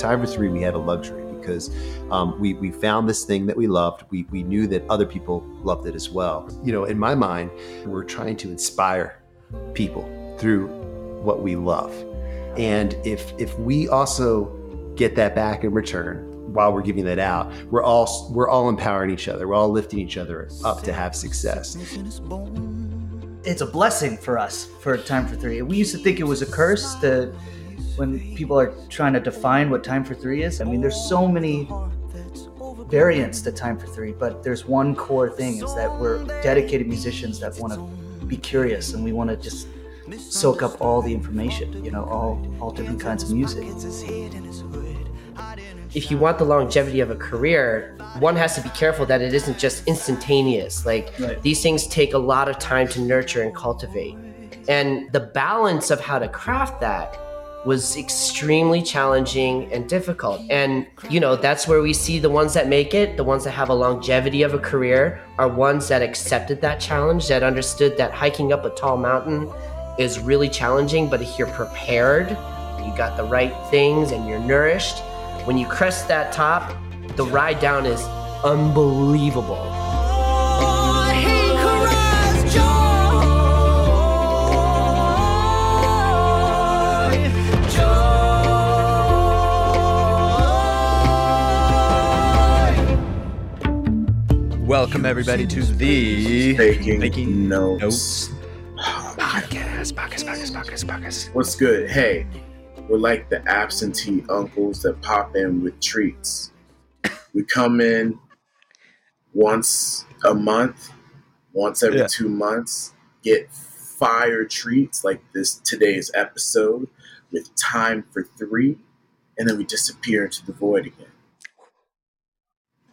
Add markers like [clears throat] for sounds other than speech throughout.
Time for Three, we had a luxury because um, we, we found this thing that we loved. We, we knew that other people loved it as well. You know, in my mind, we're trying to inspire people through what we love. And if if we also get that back in return while we're giving that out, we're all we're all empowering each other. We're all lifting each other up to have success. It's a blessing for us for Time for Three. We used to think it was a curse to when people are trying to define what Time for Three is. I mean, there's so many variants to Time for Three, but there's one core thing is that we're dedicated musicians that want to be curious and we want to just soak up all the information, you know, all all different kinds of music. If you want the longevity of a career, one has to be careful that it isn't just instantaneous. Like Right. these things take a lot of time to nurture and cultivate. And the balance of how to craft that was extremely challenging and difficult. And, you know, that's where we see the ones that make it, the ones that have a longevity of a career, are ones that accepted that challenge, that understood that hiking up a tall mountain is really challenging, but if you're prepared, you got the right things, and you're nourished, when you crest that top, the ride down is unbelievable. Welcome everybody to the Taking, Making notes. Notes podcast. Podcast, podcast, podcast, podcast. What's good? Hey, we're like the absentee uncles that pop in with treats. We come in once a month, once every Yeah. two months, get fire treats like this today's episode with time for three, and then we disappear into the void again.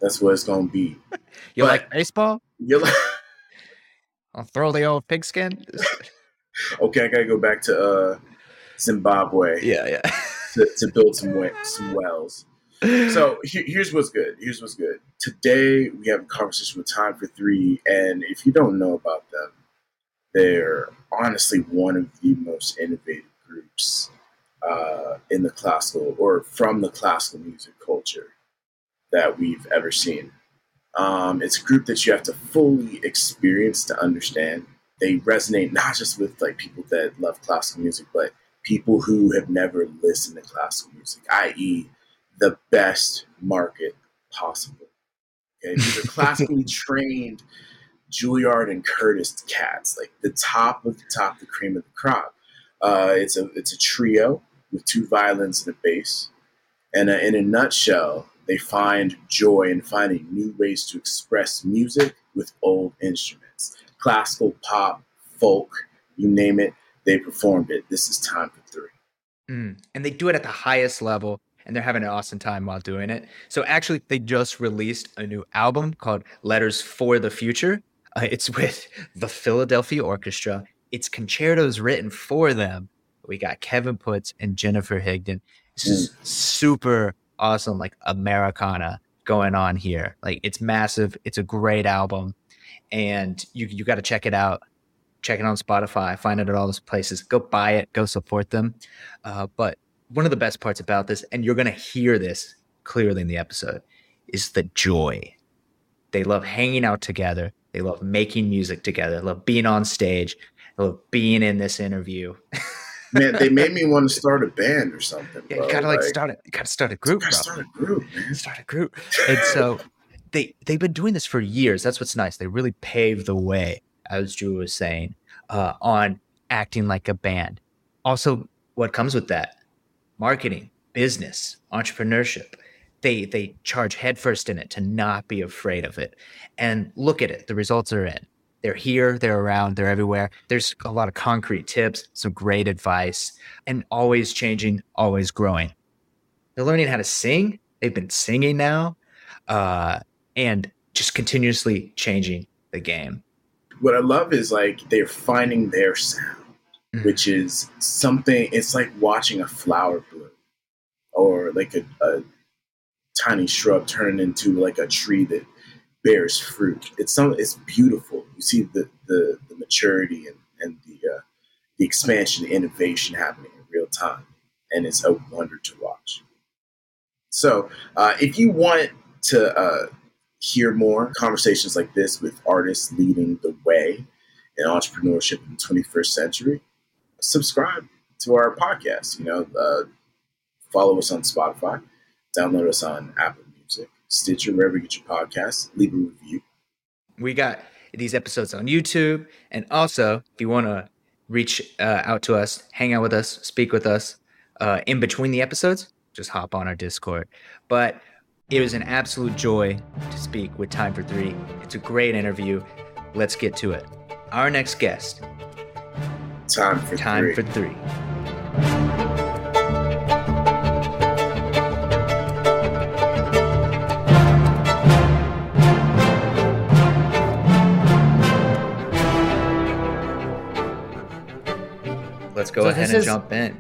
That's what it's gonna be. You But- like baseball? You're like, [laughs] I'll throw the old pigskin. [laughs] okay, I gotta go back to uh, Zimbabwe. yeah, yeah. [laughs] to, to build some we- some wells. So he- here's what's good. Here's what's good. Today we have a conversation with Time for Three, and if you don't know about them, they're honestly one of the most innovative groups uh, in the classical or from the classical music culture that we've ever seen. Um, it's a group that you have to fully experience to understand. They resonate not just with like people that love classical music, but people who have never listened to classical music, i.e., the best market possible. Okay, these are [laughs] classically trained Juilliard and Curtis cats, like the top of the top, the cream of the crop. Uh, it's a it's a trio with two violins and a bass, and uh, in a nutshell, they find joy in finding new ways to express music with old instruments, classical, pop, folk, you name it. They performed it. This is time for three. Mm. And they do it at the highest level, and they're having an awesome time while doing it. So actually, they just released a new album called Letters for the Future. Uh, it's with [laughs] the Philadelphia Orchestra. It's concertos written for them. We got Kevin Puts and Jennifer Higdon. This is super awesome, like Americana going on here. Like it's massive. It's a great album, and you you got to check it out. Check it on Spotify. Find it at all those places. Go buy it. Go support them. Uh, but one of the best parts about this, and you're to hear this clearly in the episode, is the joy. They love hanging out together. They love making music together. They love being on stage. They love being in this interview. [laughs] Man, they made me want to start a band or something. Yeah, bro. you gotta like start it. You gotta start a group, gotta bro. start a group, man. Start a group. And so they they've been doing this for years. That's what's nice. They really paved the way, as Drew was saying, uh, on acting like a band. Also, what comes with that? Marketing, business, entrepreneurship. They they charge headfirst in it to not be afraid of it. And look at it. The results are in. They're here, they're around, they're everywhere. There's a lot of concrete tips, some great advice, and always changing, always growing. They're learning how to sing. They've been singing now, uh, and just continuously changing the game. What I love is like they're finding their sound, Mhm. which is something. It's like watching a flower bloom, or like a, a tiny shrub turn into like a tree that bears fruit. It's some. It's beautiful. You see the the, the maturity and and the uh, the expansion, the innovation happening in real time, and it's a wonder to watch. So uh, if you want to uh, hear more conversations like this with artists leading the way in entrepreneurship in the 21st century, subscribe to our podcast. You know, uh, follow us on Spotify, download us on Apple Music, Stitcher, wherever you get your podcasts. Leave a review. We got these episodes on YouTube, and also if you want to reach uh, out to us, hang out with us, speak with us uh, in between the episodes, just hop on our Discord. But it was an absolute joy to speak with Time for Three. It's a great interview. Let's get to it. Our next guest, Time for Time three. for Three. Go So ahead this and is- jump in.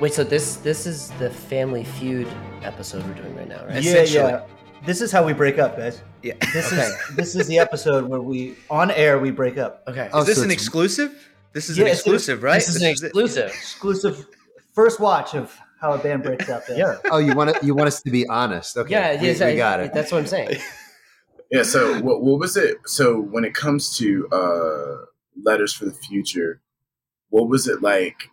Wait, so this this is the Family Feud episode we're doing right now, right? Yeah, yeah. This is how we break up, guys. Yeah. This Okay. is [laughs] this is the episode where we on air we break up. Okay. Oh, Is this so an exclusive? This is Yeah, an exclusive, right? This is an it. exclusive. Exclusive first watch of how a band breaks up. Yeah. Oh, you want to, you want us to be honest? Okay, Yeah, we, yes, we I- got it. That's what I'm saying. [laughs] Yeah. So what, what was it? So when it comes to uh, letters for the future, what was it like?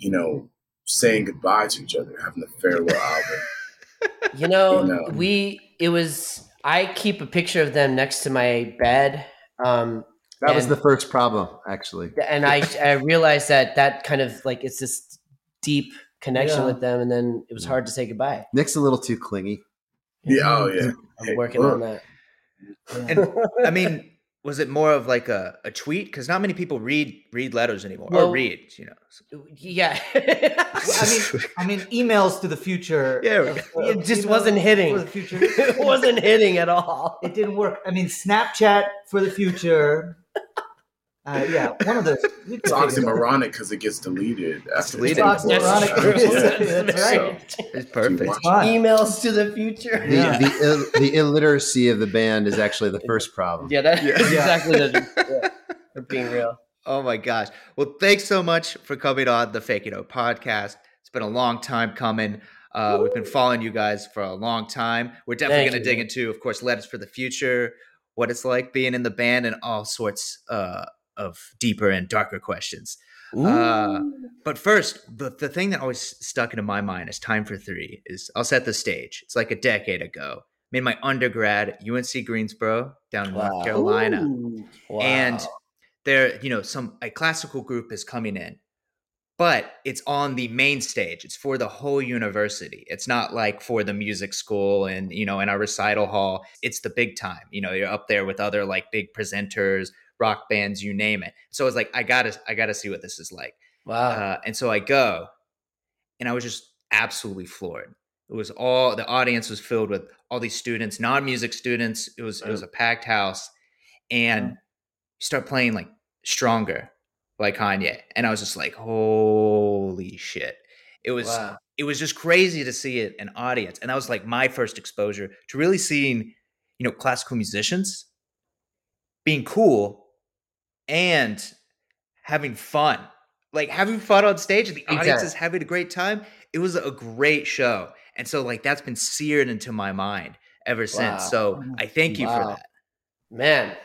You know, saying goodbye to each other, having the farewell album. [laughs] You know, You know. we it was I keep a picture of them next to my bed. Um That was the first problem, actually. and I [laughs] I realized that that kind of like it's this deep connection Yeah. with them and then it was hard to say goodbye. Nick's a little too clingy. Yeah. Oh yeah. I'm Hey, working look. on that. And I mean, was it more of like a, a tweet? Because not many people read read letters anymore Well- or read, you know. yeah. [laughs] I mean, I mean, emails to the future. [laughs] Yeah. It just wasn't hitting. The future. [laughs] it wasn't hitting at all. It didn't work. I mean, Snapchat for the future. Uh, yeah, one of those. [laughs] It's take it. oxymoronic because it gets deleted. After deleted. it's It's oxymoronic. done. [laughs] That's So, right. It's perfect. watch- Emails to the future. The, Yeah. the, Ill, the illiteracy of the band is actually the first problem. Yeah, that's Yeah. [laughs] exactly the yeah, for being real. Oh my gosh. Well, thanks so much for coming on the Fake It Out podcast. It's been a long time coming. Uh, we've been following you guys for a long time. We're definitely going to dig into, of course, Letters for the Future, what it's like being in the band, and all sorts uh, of deeper and darker questions. Uh, but first, the, the thing that always stuck into my mind is Time for Three is I'll set the stage. It's like a decade ago. I made my undergrad at UNC Greensboro down in Wow. North Carolina Wow. and there you know some a classical group is coming in but it's on the main stage it's for the whole university it's not like for the music school and you know in our recital hall it's the big time you know you're up there with other like big presenters rock bands you name it so I was like i gotta i gotta see what this is like wow. uh, and so I go, and I was just absolutely floored. It was all the audience was filled with all these students, non-music students. It was it was a packed house, and you start playing like "Stronger" by Kanye, and I was just like, "Holy shit!" It was wow. it was just crazy to see it an audience, and that was like my first exposure to really seeing, you know, classical musicians being cool and having fun. Like having fun on stage and the audience Exactly. is having a great time. It was a great show. And so like that's been seared into my mind ever since. So I thank you for that. Man,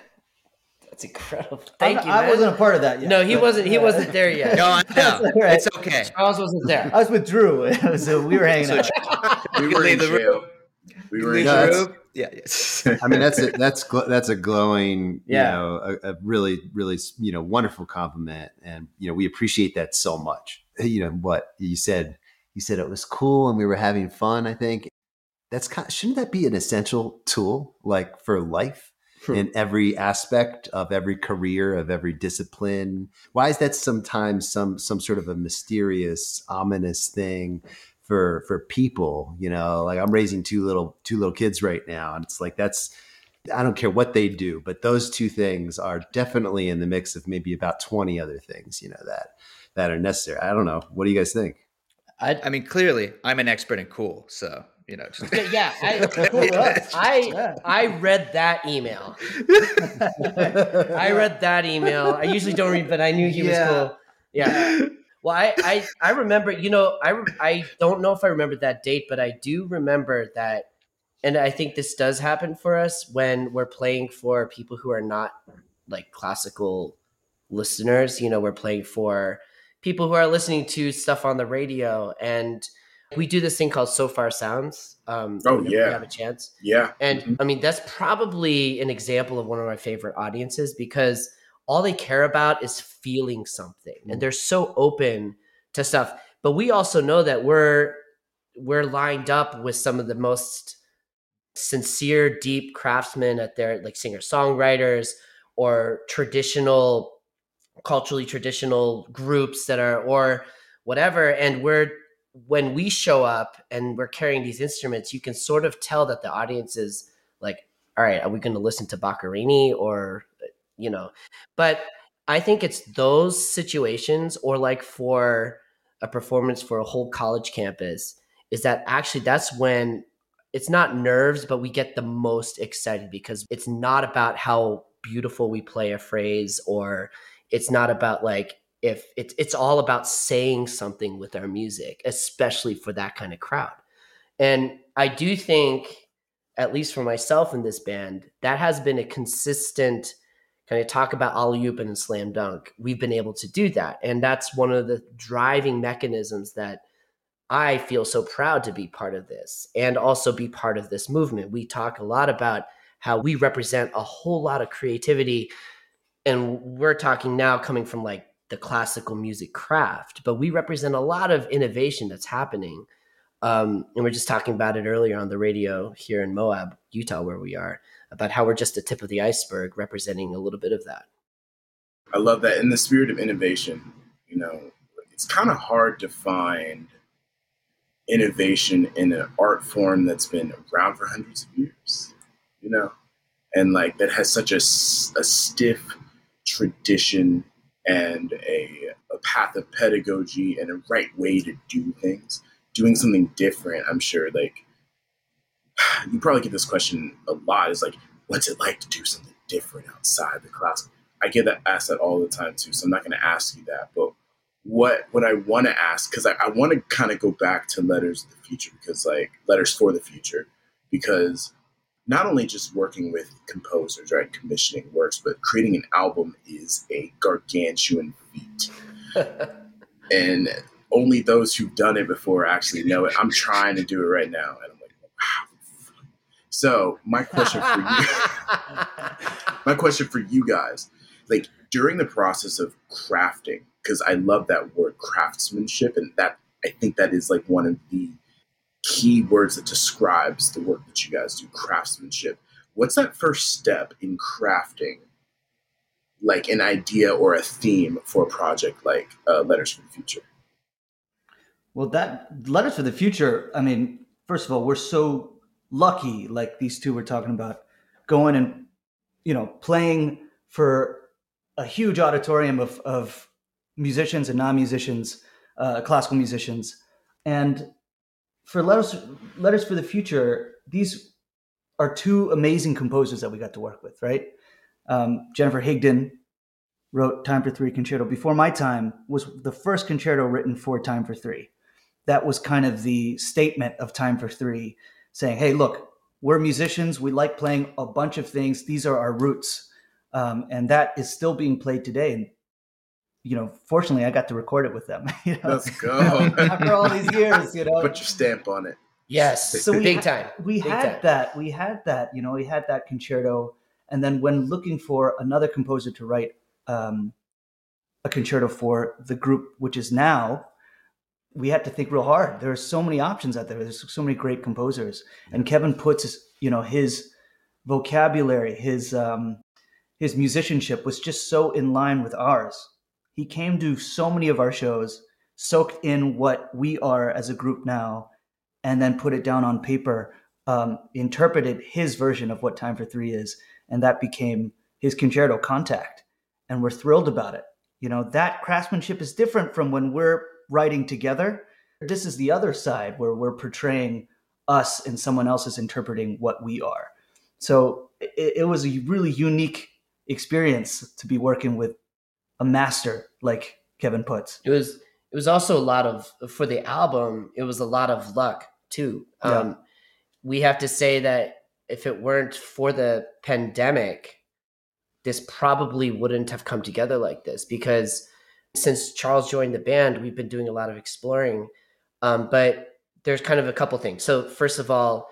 that's incredible. I'm Thank not- you. I man. wasn't a part of that yet. No, he but- wasn't. He wasn't there [laughs] yet. No, I know. That's all right. It's okay. Charles wasn't there. I was with Drew, [laughs] so we were hanging So out. [laughs] We were can in the jail. We were in the room. Yeah. [laughs] I mean, that's a, that's gl- that's a glowing, Yeah. you know, a, a really really you know wonderful compliment, and you know we appreciate that so much. You know what you said. You said it was cool and we were having fun. I think that's kind. Shouldn't that be an essential tool, like for life? in every aspect of every career of every discipline why is that sometimes some some sort of a mysterious ominous thing for for people you know like i'm raising two little two little kids right now and it's like that's i don't care what they do but those two things are definitely in the mix of maybe about 20 other things you know that that are necessary i don't know what do you guys think I, I mean, clearly, I'm an expert in cool, so you know. Just, yeah, I, [laughs] I, I read that email. [laughs] I read that email. I usually don't read, but I knew he Yeah. was cool. Yeah. Well, I, I, I remember, you know, I, I don't know if I remember that date, but I do remember that. And I think this does happen for us when we're playing for people who are not like classical listeners. You know, we're playing for people who are listening to stuff on the radio. And we do this thing called Sofar Sounds. Um, Oh, yeah. we have a chance. Yeah. And Mhm. I mean, that's probably an example of one of my favorite audiences because all they care about is feeling something and mm. they're so open to stuff. But we also know that we're we're lined up with some of the most sincere, deep craftsmen at their like singer songwriters or traditional culturally traditional groups that are or whatever and we're when we show up and we're carrying these instruments you can sort of tell that the audience is like all right are we going to listen to Boccherini or you know but i think it's those situations or like for a performance for a whole college campus is that actually that's when it's not nerves but we get the most excited because it's not about how beautiful we play a phrase or it's not about like if it's it's all about saying something with our music especially for that kind of crowd. And i do think at least for myself in this band that has been a consistent kind of talk about alley oop and slam dunk. We've been able to do that and that's one of the driving mechanisms that i feel so proud to be part of this and also be part of this movement. We talk a lot about how we represent a whole lot of creativity and we're talking now coming from like the classical music craft but we represent a lot of innovation that's happening. Um, and we're just talking about it earlier on the radio here in moab utah where we are about how we're just the tip of the iceberg representing a little bit of that I love that. In the spirit of innovation, you know, it's kind of hard to find innovation in an art form that's been around for hundreds of years, you know, and like that has such a, a stiff tradition and a, a path of pedagogy and a right way to do things. Doing something different, I'm sure, like, you probably get this question a lot is like, what's it like to do something different outside the class? I get that asked that all the time too, so I'm not going to ask you that. But what what I want to ask, because I, I want to kind of go back to letters of the future, because like letters for the future, because not only just working with composers, right, commissioning works, but creating an album is a gargantuan feat, [laughs] and only those who've done it before actually know it. I'm trying to do it right now, and I'm like, wow. So my question for you [laughs] [laughs] my question for you guys like during the process of crafting because i love that word craftsmanship and that i think that is like one of the key words that describes the work that you guys do craftsmanship what's that first step in crafting like an idea or a theme for a project like uh, letters for the future Well, that letters for the future. I mean, first of all, we're so lucky. Like these two were talking about, going and you know playing for a huge auditorium of of musicians and non-musicians, uh, classical musicians, and for letters letters for the future. These are two amazing composers that we got to work with. Right, um, Jennifer Higdon wrote "Time for Three concerto before my time was the first concerto written for "Time for Three that was kind of the statement of Time for Three, saying, "Hey, look, we're musicians. We like playing a bunch of things. These are our roots, um, and that is still being played today." And you know, fortunately, I got to record it with them. [laughs] You know? Let's go. [laughs] After all these years, you know, put your stamp on it yes So we big ha- time we Big had time. that. We had that. You know, we had that concerto, and then when looking for another composer to write um, a concerto for the group, which is now, we had to think real hard. There are so many options out there. There's so many great composers, and Kevin Puts his, you know his vocabulary, his um, his musicianship was just so in line with ours. He came to so many of our shows, soaked in what we are as a group now, and then put it down on paper. Um, interpreted his version of what Time for Three is, and that became his concerto Contact, and we're thrilled about it. You know that craftsmanship is different from when we're writing together. This is the other side where we're portraying us and someone else is interpreting what we are. So it, it was a really unique experience to be working with a master like Kevin Puts. it was it was also a lot of for the album. It was a lot of luck too. Yeah. Um, we have to say that if it weren't for the pandemic, this probably wouldn't have come together like this because since Charles joined the band, we've been doing a lot of exploring. Um, but there's kind of a couple things. So first of all,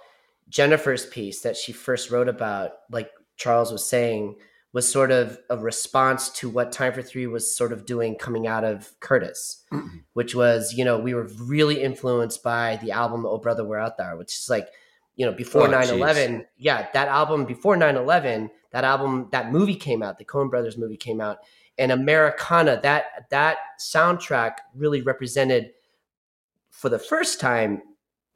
Jennifer's piece that she first wrote about, like Charles was saying, was sort of a response to what Time for Three was sort of doing coming out of Curtis, [clears throat] which was, you know, we were really influenced by the album Oh Brother We're Out There, which is like, you know, before Oh, 9 geez. 11. Yeah, that album before 9 11, that album, that movie came out, the Coen Brothers movie came out. And Americana, that that soundtrack really represented for the first time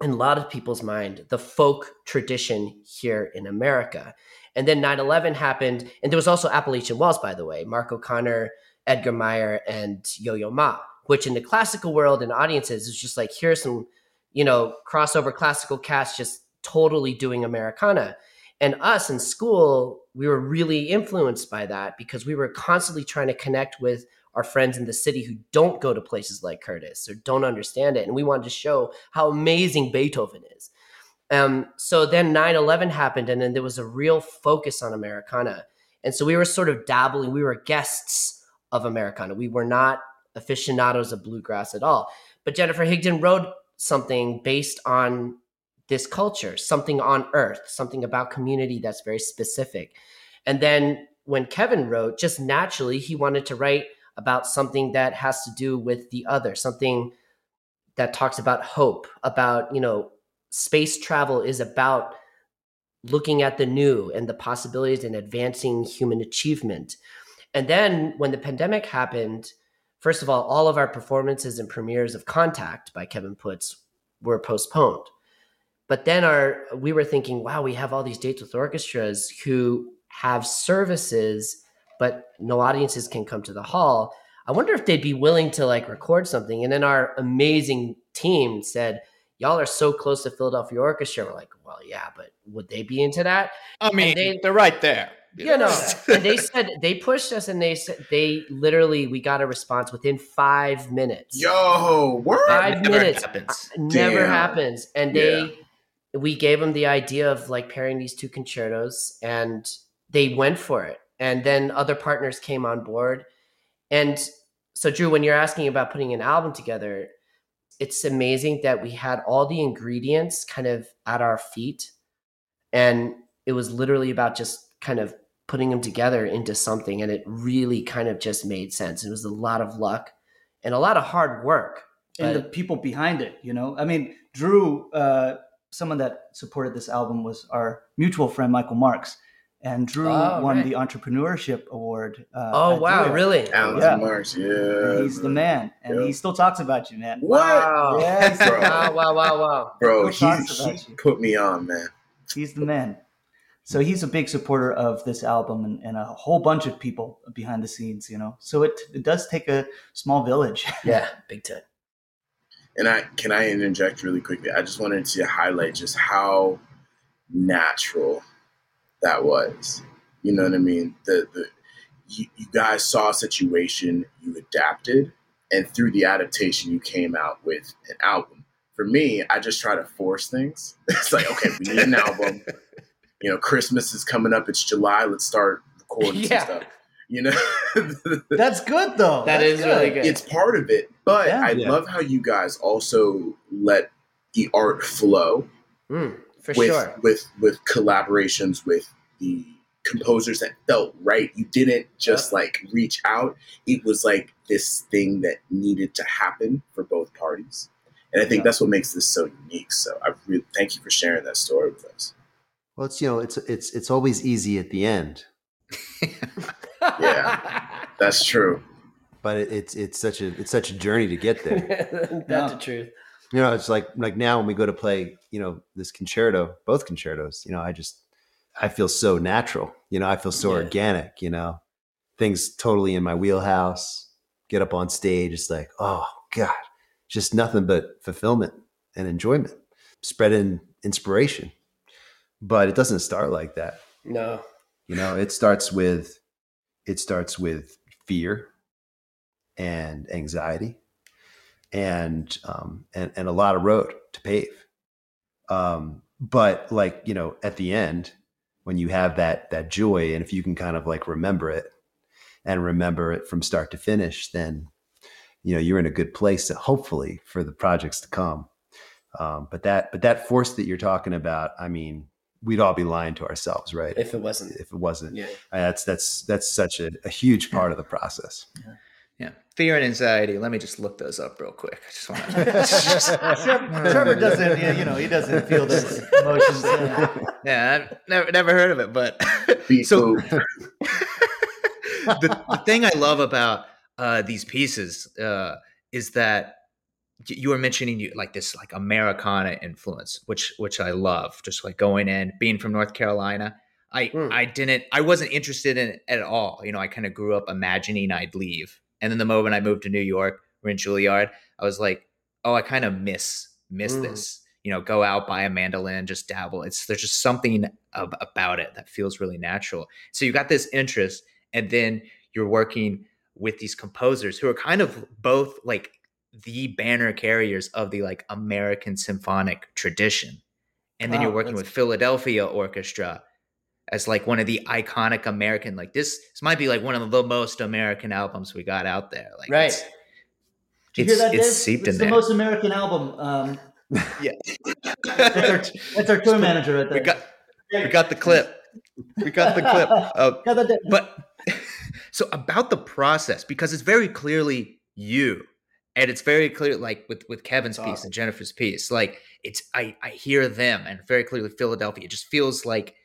in a lot of people's mind the folk tradition here in America. And then 9 11 happened. And there was also Appalachian Waltz, by the way, Mark O'Connor, Edgar Meyer, and Yo Yo Ma, which in the classical world and audiences is just like, here's some, you know, crossover classical cast just totally doing Americana. And us in school, we were really influenced by that because we were constantly trying to connect with our friends in the city who don't go to places like Curtis or don't understand it. And we wanted to show how amazing Beethoven is. Um, so then 9 11 happened, and then there was a real focus on Americana. And so we were sort of dabbling, we were guests of Americana. We were not aficionados of bluegrass at all. But Jennifer Higdon wrote something based on this culture, something on earth, something about community that's very specific. And then when Kevin wrote, just naturally, he wanted to write about something that has to do with the other, something that talks about hope, about, you know, space travel is about looking at the new and the possibilities and advancing human achievement. And then when the pandemic happened, first of all, all of our performances and premieres of Contact by Kevin Puts were postponed. But then our we were thinking, wow, we have all these dates with orchestras who have services, but no audiences can come to the hall. I wonder if they'd be willing to like record something. And then our amazing team said, Y'all are so close to Philadelphia Orchestra. We're like, well, yeah, but would they be into that? I mean, they- they, are right there. you know [laughs] and they said they pushed us and they said they literally we got a response within five minutes Yo, word. five never minutes happens. never Damn. happens and they we gave them the idea of like pairing these two concertos and they went for it. And then other partners came on board. And so drew when you're asking about putting an album together it's amazing that we had all the ingredients kind of at our feet and it was literally about just kind of putting them together into something and it really kind of just made sense. It was a lot of luck and a lot of hard work and the people behind it you know? I mean drew uh, someone that supported this album was our mutual friend michael marks and drew Oh, won right. the entrepreneurship award uh, oh wow Do It. really Alan Yeah. Marks, yeah. And he's the man and Yeah. he still talks about you man What? Wow. Yeah, Bro. wow, wow, wow, wow. Bro, Still he, he put me on, man. he's the man so he's a big supporter of this album and, and a whole bunch of people behind the scenes you know so it, it does take a small village Yeah, big time. And I can I interject really quickly? I just wanted to highlight just how natural that was. You know what I mean? The the you, you guys saw a situation, you adapted, and through the adaptation, you came out with an album. For me, I just try to force things. [laughs] It's like, okay, we need an album. [laughs] You know, Christmas is coming up. It's July. Let's start recording Yeah. some stuff. You know, [laughs] that's good though That That's is really good. it's part of it. But Yeah. I Yeah. love how you guys also let the art flow Mm, for with sure. with with collaborations with the composers that felt right. You didn't just like reach out. It was like this thing that needed to happen for both parties. And I think Yeah. that's what makes this so unique. So I really thank you for sharing that story with us. Well, it's you know, it's it's it's always easy at the end, [laughs] Yeah. That's true. but it, it's it's such a it's such a journey to get there. [laughs] That's Yeah. the truth. you know, it's like like now when we go to play, you know, this concerto, both concertos, you know, I just I feel so natural. You know, I feel so Yeah. organic. You know, things totally in my wheelhouse. Get up on stage, it's like, oh god, just nothing but fulfillment and enjoyment, spreading inspiration. But it doesn't start like that. No. You know, it starts with it starts with fear and anxiety. and um, and and a lot of road to pave. Um, but like you know, at the end, when you have that that joy, and if you can kind of like remember it and remember it from start to finish, then you know you're in a good place. To, hopefully, for the projects to come. Um, but that but that force that you're talking about, I mean, we'd all be lying to ourselves, right? If it wasn't, if it wasn't, yeah, that's that's that's such a, a huge part of the process. Yeah. Yeah, fear and anxiety. Let me just look those up real quick. I just want to. [laughs] Trevor, Trevor [laughs] doesn't, yeah, you know, he doesn't feel those [laughs] emotions. Yeah, yeah I've never never heard of it, but so the the thing I love about uh, these pieces uh, is that you were mentioning you like this like Americana influence, which which I love. Just like going in, being from North Carolina. I mm. I didn't I wasn't interested in it at all. You know, I kind of grew up imagining I'd leave. And then the moment I moved to New York, we're in Juilliard, I was like, oh, I kind of miss miss mm. this. You know, go out, buy a mandolin, just dabble. It's there's just something ab- about it that feels really natural. So you got this interest, and then you're working with these composers who are kind of both like the banner carriers of the like American symphonic tradition. And then wow, you're working with Philadelphia Orchestra as like one of the iconic American like this this might be like one of the most American albums we got out there. Like right. It's, Did you hear that, it's seeped it's in the there. most American album. Um, [laughs] yeah, that's, our, that's our tour manager right there. We got, we got the clip. We got the clip. [laughs] Uh, but [laughs] so about the process because it's very clearly you and it's very clear like with with kevin's piece and jennifer's piece like it's i i hear them and very clearly philadelphia it just feels like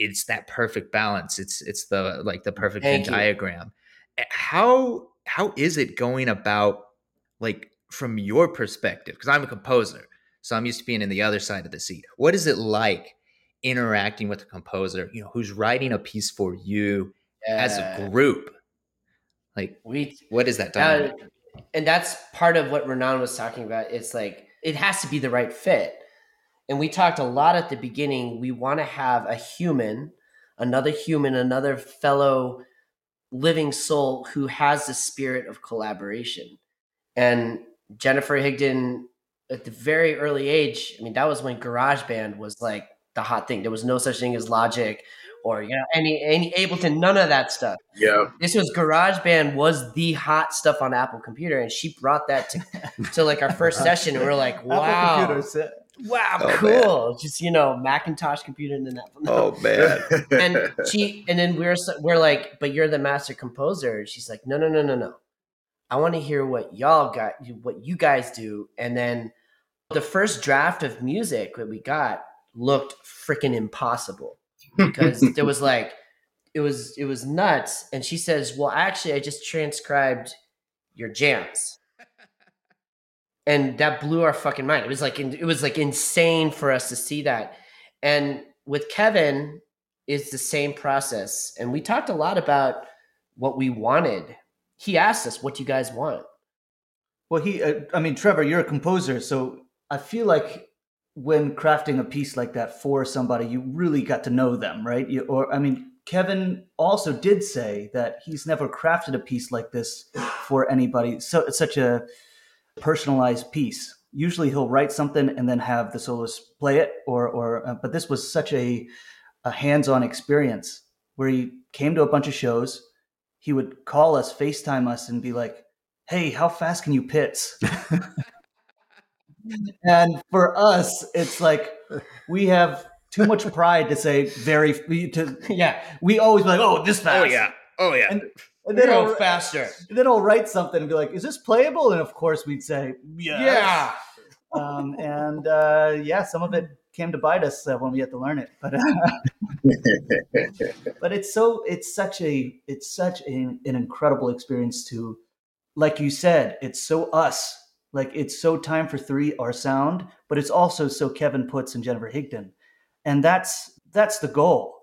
it's that perfect balance. It's it's the like the perfect Venn diagram. How how is it going about like from your perspective? Because i'm a composer so i'm used to being in the other side of the seat. What is it like interacting with a composer you know who's writing a piece for you yeah. as a group? Like we what is that dynamic? Uh, and that's part of what Ranaan was talking about. It's like it has to be the right fit. And we talked a lot at the beginning. We want to have a human, another human, another fellow living soul who has the spirit of collaboration. And Jennifer Higdon, at the very early age, I mean, that was when GarageBand was like the hot thing. There was no such thing as Logic or you know any any Ableton, none of that stuff. Yeah, this was GarageBand was the hot stuff on Apple Computer, and she brought that to [laughs] to like our first session, and we're like, [laughs] wow. Wow, oh, cool! Man. Just you know, Macintosh computer and then that. No. Oh man! [laughs] and she, and then we're we're like, but you're the master composer. She's like, no, no, no, no, no. I want to hear what y'all got, what you guys do, and then the first draft of music that we got looked freaking impossible because [laughs] there was like it was it was nuts. And she says well actually i just transcribed your jams. [laughs] And that blew our fucking mind. It was like it was like insane for us to see that. And with kevin is the same process. And we talked a lot about what we wanted. He asked us what do you guys want? Well he uh, i mean trevor you're a composer so i feel like when crafting a piece like that for somebody, you really got to know them, right? You, or I mean, Kevin also did say that he's never crafted a piece like this for anybody. So it's such a personalized piece. Usually, he'll write something and then have the soloist play it, or or. Uh, but this was such a a hands-on experience where he came to a bunch of shows. He would call us, FaceTime us, and be like, "Hey, how fast can you pits?" [laughs] and for us, it's like we have too much pride to say very to yeah. We always be like, oh, this fast. Oh yeah. Oh yeah. And, and then I'll, faster. And then I'll write something and be like, is this playable? And of course we'd say, yes. yeah. Um, and uh, yeah, some of it came to bite us uh, when we had to learn it, but uh, [laughs] but it's so it's such a it's such a, an incredible experience to, like you said, it's so us like it's so time for three, are sound, but it's also so Kevin Puts and Jennifer Higdon. And that's that's the goal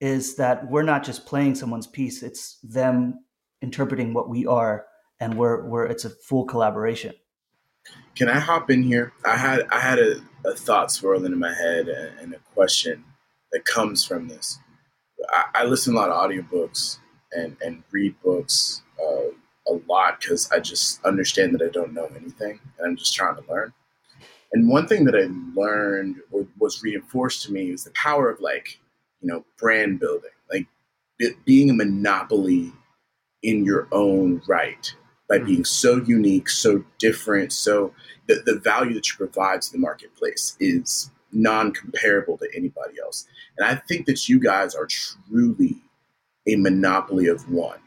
is that we're not just playing someone's piece, it's them interpreting what we are and we're we're it's a full collaboration. Can I hop in here? I had I had a, a thought swirling in my head and, a question that comes from this. I, I, listen a lot of audiobooks and, and read books uh, a lot because I just understand that I don't know anything and I'm just trying to learn. And one thing that I learned or was reinforced to me was the power of like, you know, brand building, like being a monopoly in your own right by mm. being so unique, so different, so the, the value that you provide to the marketplace is non-comparable to anybody else. And I think that you guys are truly a monopoly of one.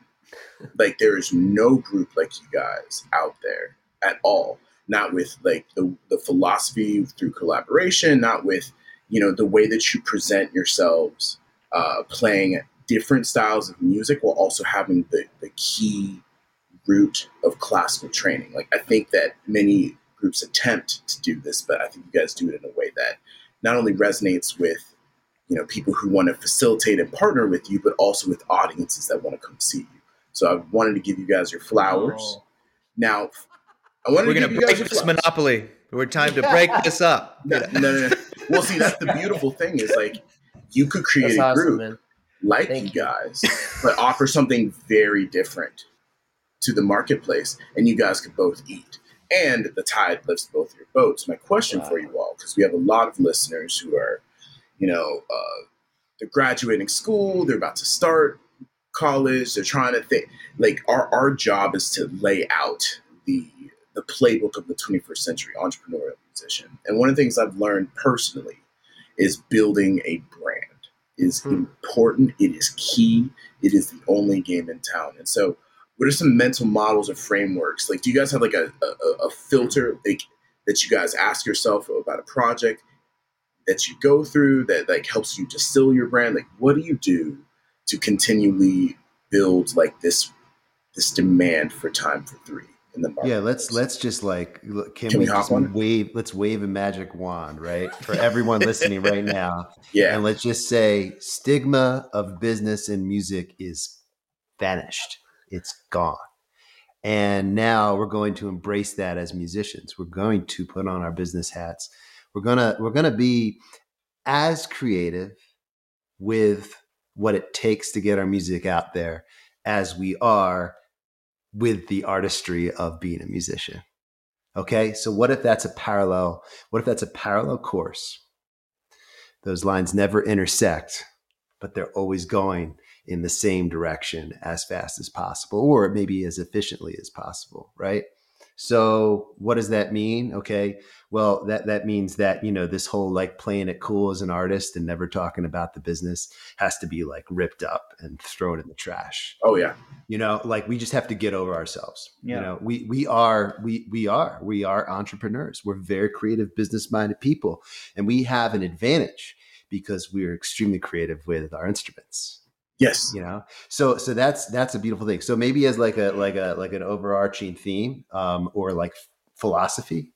Like there is no group like you guys out there at all. Not with like the, the philosophy through collaboration, not with you know the way that you present yourselves, uh, playing different styles of music while also having the, the key root of classical training. Like I think that many groups attempt to do this, but I think you guys do it in a way that not only resonates with you know people who want to facilitate and partner with you, but also with audiences that want to come see you. So I wanted to give you guys your flowers. Oh. Now, I wanted we're going to break this monopoly. We're time to break this up. [laughs] No, no, no, no. Well, see, that's the beautiful thing is like you could create that's a group awesome, like Thank you guys, but offer something very different to the marketplace, and you guys could both eat. And the tide lifts both your boats. My question wow. for you all, because we have a lot of listeners who are, you know, uh, they're graduating school, they're about to start college, they're trying to think. Like our our job is to lay out the the playbook of the 21st century entrepreneurial musician. And one of the things I've learned personally is building a brand is hmm. important. It is key. It is the only game in town. And so, what are some mental models or frameworks? Like, do you guys have like a, a, a filter like that you guys ask yourself about a project that you go through that like helps you distill your brand? Like, what do you do to continually build like this this demand for time for three? in the market. Yeah, let's let's just like can, can we, we just wave let's wave a magic wand, right? For everyone [laughs] listening right now. Yeah. And let's just say stigma of business and music is vanished. It's gone. And now we're going to embrace that as musicians. We're going to put on our business hats. We're going to we're going to be as creative with what it takes to get our music out there as we are with the artistry of being a musician. Okay, so what if that's a parallel? What if that's a parallel course? Those lines never intersect, but they're always going in the same direction as fast as possible, or maybe as efficiently as possible, right? So what does that mean? Okay. Well, that, that means that, you know, this whole like playing it cool as an artist and never talking about the business has to be like ripped up and thrown in the trash. Oh yeah. You know, like we just have to get over ourselves. Yeah. You know, we, we are, we, we are, we are entrepreneurs. We're very creative, business minded people. And we have an advantage because we're extremely creative with our instruments Yes. You know, so so that's that's a beautiful thing. So maybe as like a like a like an overarching theme, um, or like philosophy,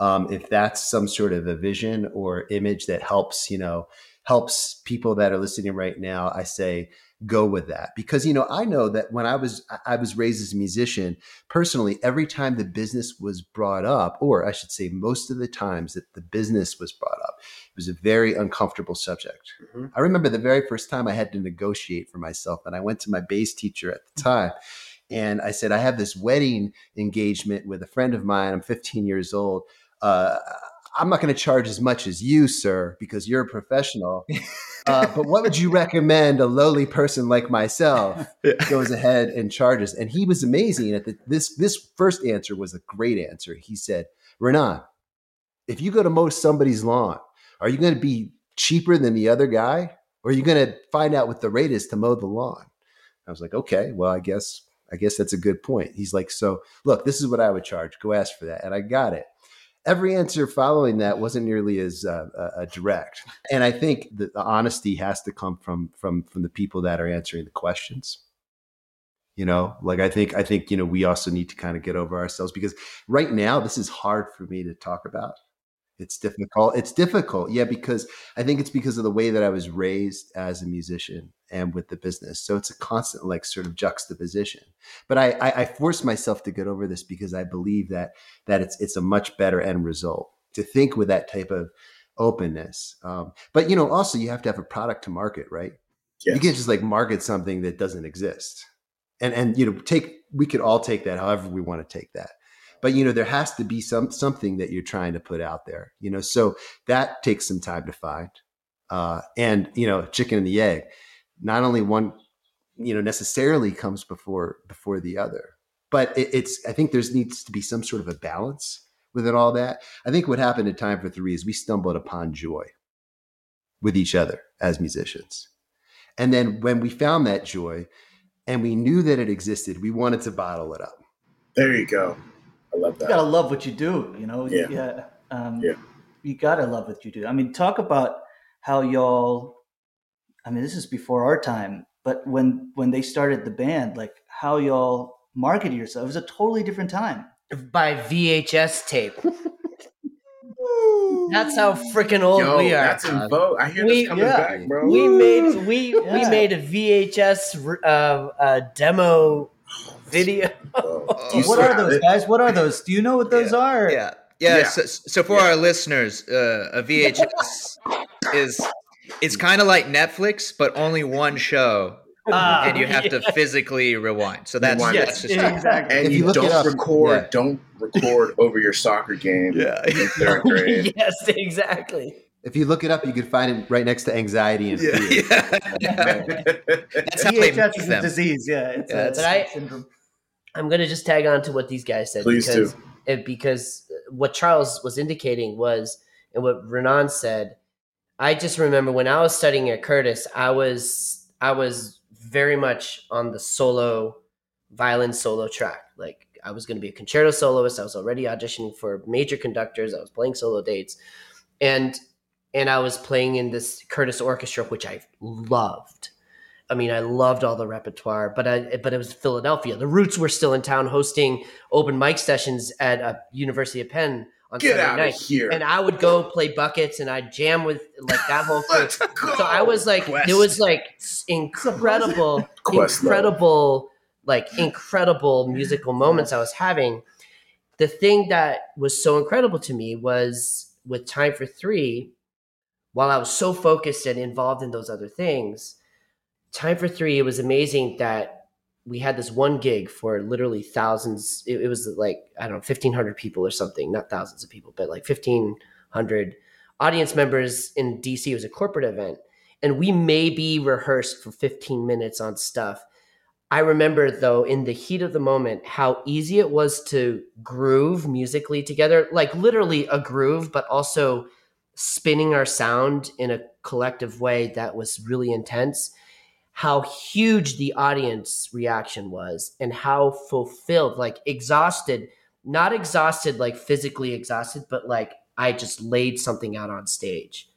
um, if that's some sort of a vision or image that helps, you know, helps people that are listening right now, I say go with that because you know i know that when i was i was raised as a musician personally every time the business was brought up or i should say most of the times that the business was brought up was a very uncomfortable subject mm-hmm. i remember the very first time i had to negotiate for myself and i went to my bass teacher at the time and i said i have this wedding engagement with a friend of mine i'm 15 years old uh, I'm not going to charge as much as you, sir, because you're a professional. [laughs] Uh, but what would you recommend a lowly person like myself yeah. goes ahead and charges? And he was amazing at the, this. This first answer was a great answer. He said, "Ranaan, if you go to mow somebody's lawn, are you going to be cheaper than the other guy, or are you going to find out what the rate is to mow the lawn?" I was like, "Okay, well, I guess." I guess that's a good point. He's like, so look, this is what I would charge. Go ask for that. And I got it every answer following that wasn't nearly as uh, uh, direct. And I think that the honesty has to come from from from the people that are answering the questions. You know, like I think I think you know we also need to kind of get over ourselves because right now this is hard for me to talk about it's difficult. It's difficult. Yeah, because I think it's because of the way that I was raised as a musician and with the business. So it's a constant like sort of juxtaposition. But I, I, I force myself to get over this because I believe that that it's it's a much better end result to think with that type of openness. Um, but you know, also you have to have a product to market, right? Yes. You can't just like market something that doesn't exist. And and you know, take we could all take that however we want to take that but you know there has to be some something that you're trying to put out there you know so that takes some time to find. Uh, and you know chicken and the egg not only one you know necessarily comes before before the other but it, it's i think there's needs to be some sort of a balance within all that. I think what happened in time for three is we stumbled upon joy with each other as musicians. And then when we found that joy and we knew that it existed we wanted to bottle it up. There you go. I love You gotta love what you do, you know. Yeah. Um, Yeah. You gotta love what you do. I mean, talk about how y'all. I mean, this is before our time, but when when they started the band, like how y'all marketed yourself, it was a totally different time. by VHS tape. That's how freaking old Yo, we are. that's in vogue. I hear We- this coming yeah. back, bro. we made we we made a VHS uh, uh, demo [laughs] video. Oh, You what are those it? guys? What are those? Do you know what those are? Yeah. Yeah. Yeah. So, so for our listeners, uh, a VHS is it's kind of like Netflix, but only one show, Ah, and you have to [laughs] physically rewind. So that's Rewind. that's just exactly. And If you, you don't up- record, yeah. don't record over your soccer game Yeah. in third [laughs] grade. yes, exactly. If you look it up you could find it right next to anxiety and yeah. fear yeah. [laughs] That's how they VHS make is a them. disease. Yeah, it's Yeah, a but I- syndrome. I'm gonna just tag on to what these guys said Please because do. it, because uh, what Charles was indicating was and what Ranaan said. I just remember when I was studying at Curtis, I was I was very much on the solo violin solo track. Like I was going to be a concerto soloist. I was already auditioning for major conductors. I was playing solo dates, and and I was playing in this Curtis orchestra, which I loved. I mean, I loved all the repertoire, but I but it was Philadelphia. The Roots were still in town hosting open mic sessions at a University of Penn on Get Sunday out night, of here. and I would go play buckets and I'd jam with like that whole [laughs] crew. Let's go. So I was like, Quest. there was like s- incredible, [laughs] Quest incredible, like incredible musical moments I was having. The thing that was so incredible to me was with Time for Three, while I was so focused and involved in those other things, Time for Three, it was amazing that we had this one gig for literally thousands. It, it was like, I don't know, 1,500 people or something, not thousands of people, but like 1,500 audience members in DC. It was a corporate event. And we maybe rehearsed for 15 minutes on stuff. I remember, though, in the heat of the moment, how easy it was to groove musically together, like literally a groove, but also spinning our sound in a collective way that was really intense. How huge the audience reaction was, and how fulfilled, like exhausted, not exhausted, like physically exhausted, but like I just laid something out on stage.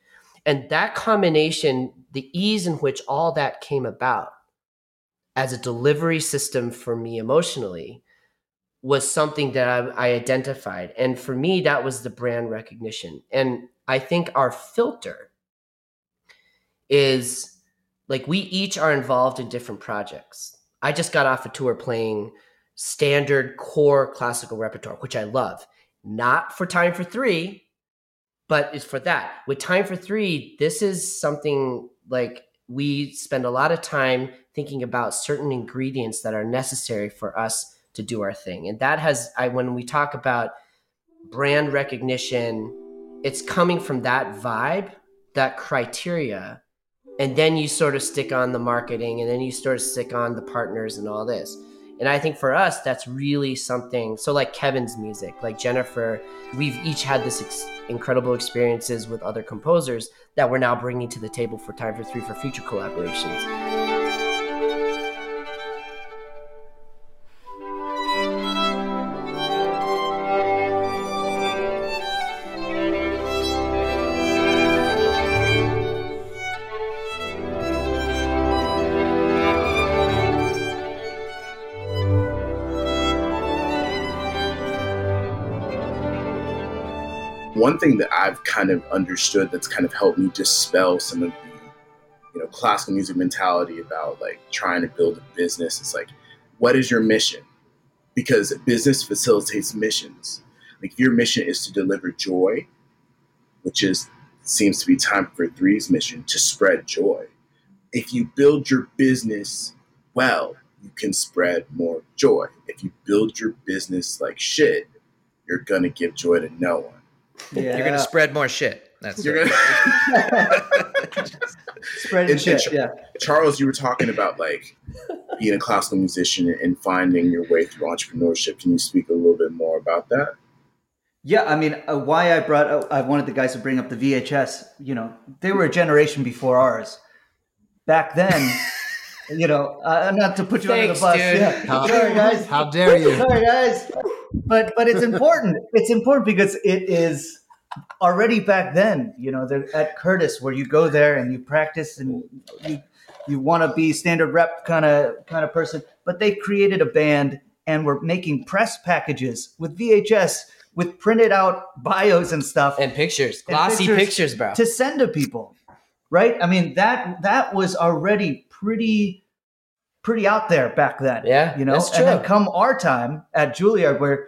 And that combination, the ease in which all that came about as a delivery system for me emotionally, was something that I, I identified. And for me, that was the brand recognition. And I think our filter is like we each are involved in different projects. I just got off a tour playing standard core classical repertoire, which I love. Not for Time for Three, but it's for that. With Time for Three, this is something like we spend a lot of time thinking about certain ingredients that are necessary for us to do our thing. And that has I when we talk about brand recognition, it's coming from that vibe, that criteria. And then you sort of stick on the marketing and then you sort of stick on the partners and all this. And I think for us, that's really something. So, like Kevin's music, like Jennifer, we've each had this ex- incredible experiences with other composers that we're now bringing to the table for Time for Three for future collaborations. One thing that I've kind of understood that's kind of helped me dispel some of the, you know, classical music mentality about like trying to build a business is like, what is your mission? Because business facilitates missions. Like if your mission is to deliver joy, which is seems to be time for three's mission to spread joy. If you build your business well, you can spread more joy. If you build your business like shit, you're gonna give joy to no one. Yeah. You're gonna spread more shit. That's You're gonna [laughs] Spreading And- and shit. Yeah. Charles, you were talking about like being a classical musician and finding your way through entrepreneurship. Can you speak a little bit more about that? Yeah, I mean, uh, why I brought, uh, I wanted the guys to bring up the VHS. You know, they were a generation before ours. Back then, [laughs] you know, uh, not to put you under the bus. dude. Yeah. How, Sorry, guys. how dare you? [laughs] Sorry, guys. But but it's important. [laughs] It's important because it is already back then. You know, they're at Curtis where you go there and you practice and you you want to be standard rep kind of kind of person. But they created a band and were making press packages with VHS with printed out bios and stuff And pictures, And glossy pictures pictures, bro. to send to people right i mean that that was already pretty pretty out there back then Yeah, you know? that's and then come our time at juilliard where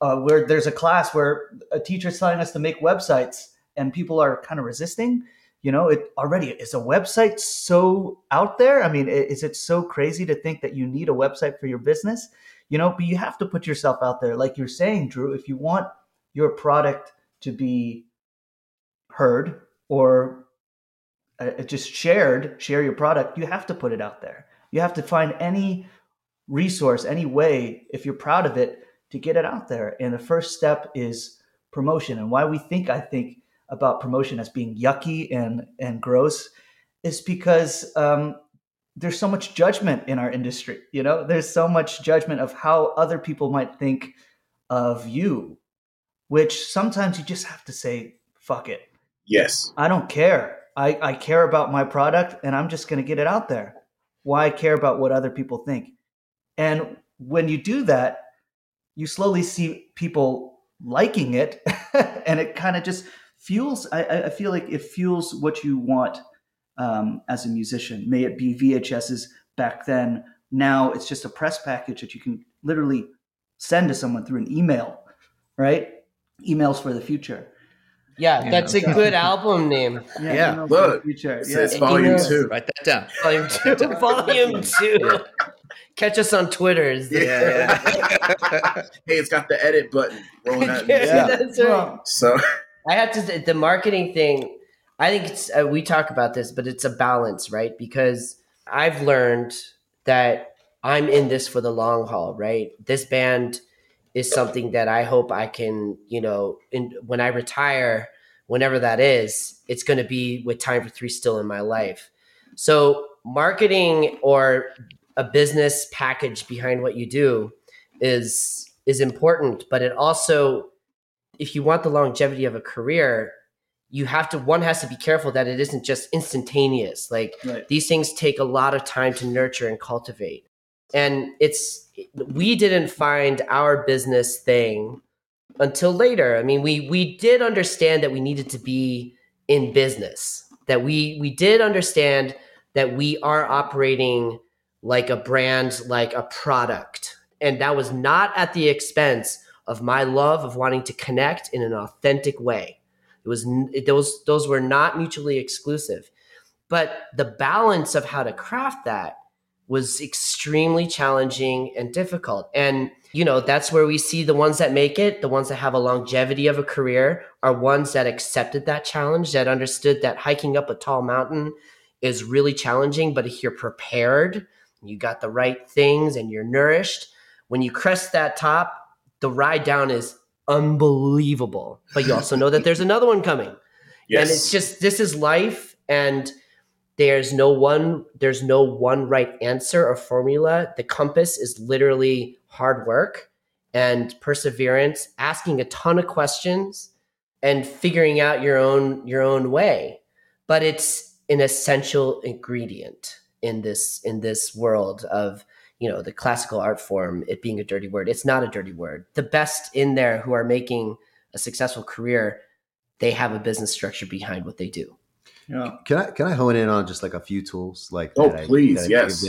uh, where there's a class where a teacher's telling us to make websites and people are kind of resisting you know? It already is a website so out there? I mean is it so crazy to think that you need a website for your business? You know but you have to put yourself out there. Like you're saying drew if you want your product to be heard or uh, just shared share your product you have to put it out there you have to find any resource any way if you're proud of it to get it out there and the first step is promotion and why we think i think about promotion as being yucky and and gross is because um, there's so much judgment in our industry you know there's so much judgment of how other people might think of you which sometimes you just have to say fuck it Yes. I don't care. I, I care about my product and I'm just going to get it out there. Why care about what other people think? And when you do that, you slowly see people liking it [laughs] and it kind of just fuels. I, I feel like it fuels what you want um, as a musician. May it be VHSs back then. Now it's just a press package that you can literally send to someone through an email, right? Emails for the future. Yeah, You that's know. a good album name. Yeah. emails for the Look, future. It Yeah. says And you volume know- two. Write that down. Volume two. Volume two. Catch us on Twitter. is the- Yeah. [laughs] hey, it's got the edit button rolling out. [laughs] Yeah, Yeah. that's right. So I have to the marketing thing. I think it's uh, we talk about this, but it's a balance, right? Because I've learned that I'm in this for the long haul, right? This band is something that I hope I can, you know, in, when I retire, whenever that is, it's going to be with Time for Three still in my life. So marketing or a business package behind what you do is is important, but it also if you want the longevity of a career, you have to one has to be careful that it isn't just instantaneous. Like Right. these things take a lot of time to nurture and cultivate. And it's we didn't find our business thing until later. I mean, we we did understand that we needed to be in business. That we we did understand that we are operating like a brand, like a product. And that was not at the expense of my love of wanting to connect in an authentic way. It was it- those those were not mutually exclusive. But the balance of how to craft that was extremely challenging and difficult. And you know, that's where we see the ones that make it, the ones that have a longevity of a career are ones that accepted that challenge, that understood that hiking up a tall mountain is really challenging, but if you're prepared, you got the right things and you're nourished, when you crest that top, the ride down is unbelievable. But you also know that there's another one coming. yes, And it's just this is life and there's no one there's no one right answer or formula. The compass is literally hard work and perseverance, asking a ton of questions and figuring out your own your own way. But it's an essential ingredient in this in this world of you know the classical art form it being a dirty word it's not a dirty word the best in there who are making a successful career they have a business structure behind what they do Yeah. Can I can I hone in on just like a few tools like Oh, please, I yes.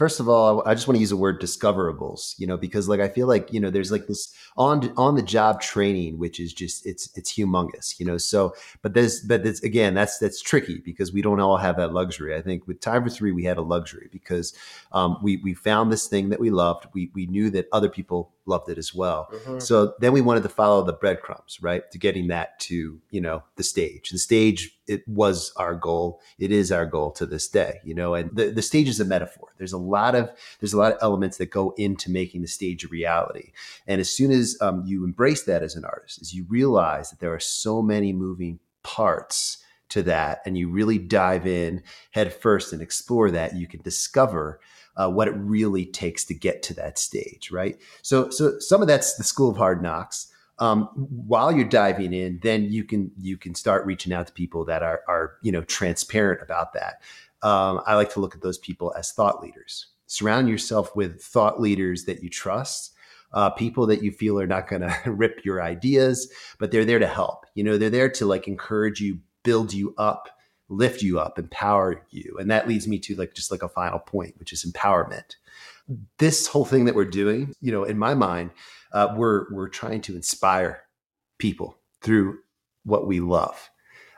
first of all, I just want to use the word discoverables, you know, because like I feel like you know there's like this on on the job training, which is just it's it's humongous, you know. So, but there's but it's again that's that's tricky because we don't all have that luxury. I think with time for three, we had a luxury because um, we we found this thing that we loved. We we knew that other people loved it as well. Mm-hmm. So then we wanted to follow the breadcrumbs, right, to getting that to you know the stage. The stage it was our goal. It is our goal to this day, you know. And the the stage is a metaphor. There's a lot of there's a lot of elements that go into making the stage a reality. And as soon as um, you embrace that as an artist, as you realize that there are so many moving parts to that, and you really dive in head first and explore that, you can discover uh, what it really takes to get to that stage, right? So, so some of that's the school of hard knocks. Um, while you're diving in, then you can you can start reaching out to people that are are you know transparent about that. Um, I like to look at those people as thought leaders. Surround yourself with thought leaders that you trust, uh, people that you feel are not going [laughs] to rip your ideas, but they're there to help. You know, they're there to like encourage you, build you up, lift you up, empower you. And that leads me to like just like a final point, which is empowerment. This whole thing that we're doing, you know, in my mind, uh, we're we're trying to inspire people through what we love.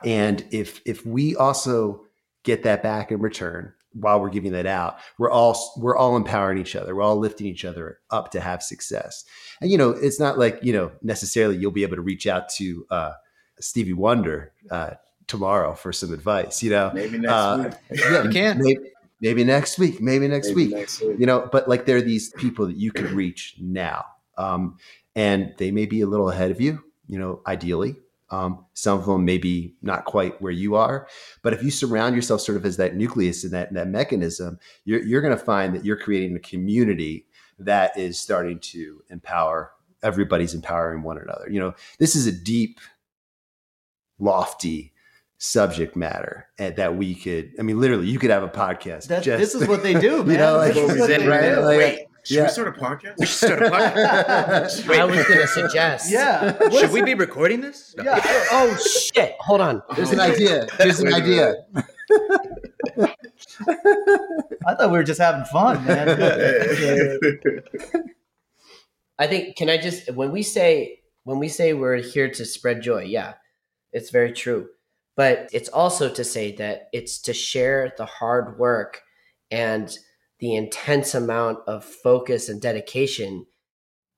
And if if we also get that back in return while we're giving that out, we're all we're all empowering each other. We're all lifting each other up to have success. And you know, it's not like you know necessarily you'll be able to reach out to uh, Stevie Wonder uh, tomorrow for some advice. You know, Maybe next Uh, week. [laughs] yeah, You can. Maybe, maybe next week. Maybe next Maybe week next week. you know but like there are these people that you can reach now um, and they may be a little ahead of you you know ideally um, some of them may be not quite where you are but if you surround yourself sort of as that nucleus and that, that mechanism you're, you're going to find that you're creating a community that is starting to empower everybody's empowering one another you know this is a deep lofty subject matter and that we could i mean literally you could have a podcast That, just- this is what they do, man. [laughs] you know, like, This is what they right, do. like, Wait, Should yeah. we start a podcast? We should start a podcast. [laughs] I was gonna suggest. Yeah. What Should we it? be recording this? No. Yeah. [laughs] Oh shit! Hold on. There's an idea. There's an idea. [laughs] I thought we were just having fun, man. I think can I just when we say when we say we're here to spread joy, yeah, it's very true. But it's also to say that it's to share the hard work and the intense amount of focus and dedication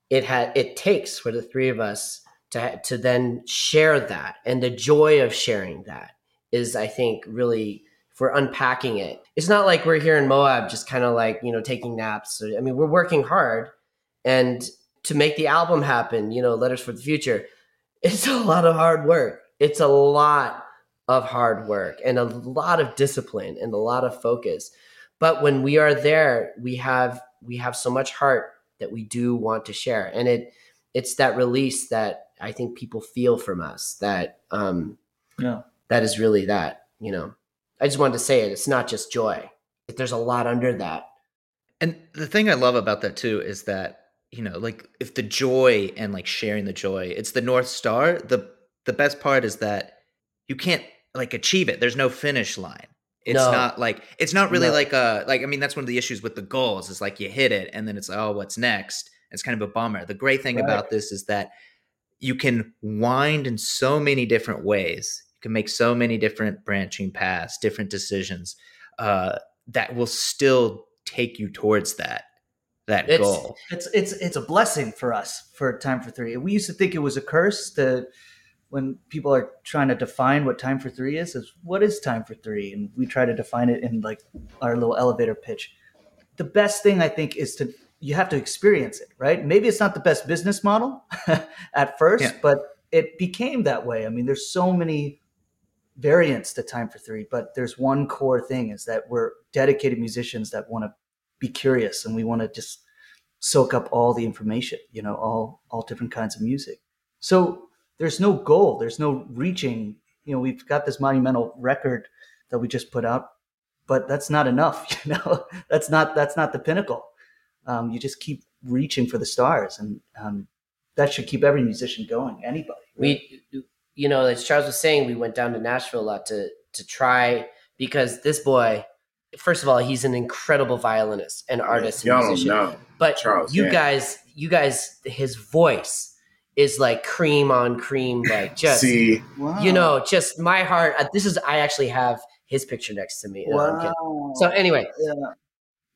it had it takes for the three of us to to then share that and the joy of sharing that is I think really if we're unpacking it. It's not like we're here in Moab just kind of like, you know, taking naps. I mean, we're working hard and to make the album happen, you know, Letters for the Future, it's a lot of hard work. It's a lot of hard work and a lot of discipline and a lot of focus. But when we are there, we have we have so much heart that we do want to share. And it it's that release that I think people feel from us that um Yeah. that is really that, you know. I just wanted to say it. It's not just joy. There's a lot under that. And the thing I love about that too is that, you know, like if the joy and like sharing the joy, it's the North Star. The the best part is that you can't like achieve it. There's no finish line. It's No. not like it's not really No. like uh like I mean that's one of the issues with the goals is like you hit it and then it's like, oh what's next? It's kind of a bummer. The great thing Right. about this is that you can wind in so many different ways. You can make so many different branching paths, different decisions uh, that will still take you towards that that It's- goal. it's it's it's a blessing for us for time for three. We used to think it was a curse to when people are trying to define what time for three is, is what is time for three? And we try to define it in like our little elevator pitch. The best thing I think is to you have to experience it, right? Maybe it's not the best business model [laughs] at first, Yeah. but it became that way. I mean, there's so many variants to time for three, but there's one core thing is that we're dedicated musicians that want to be curious and we want to just soak up all the information, you know, all all different kinds of music. So there's no goal, there's no reaching. You know, we've got this monumental record that we just put out, but that's not enough. [laughs] You know, that's not that's not the pinnacle. Um, you just keep reaching for the stars, and um, that should keep every musician going. Anybody. we you know as charles was saying we went down to nashville a lot to to try because this boy first of all, he's an incredible violinist and artist and Y'all don't musician. know. But Charles you Dance. guys, you guys, his voice is like cream on cream, like [laughs] just See, Wow. you know, just my heart. uh, This is I actually have his picture next to me. No, Wow. So anyway, yeah.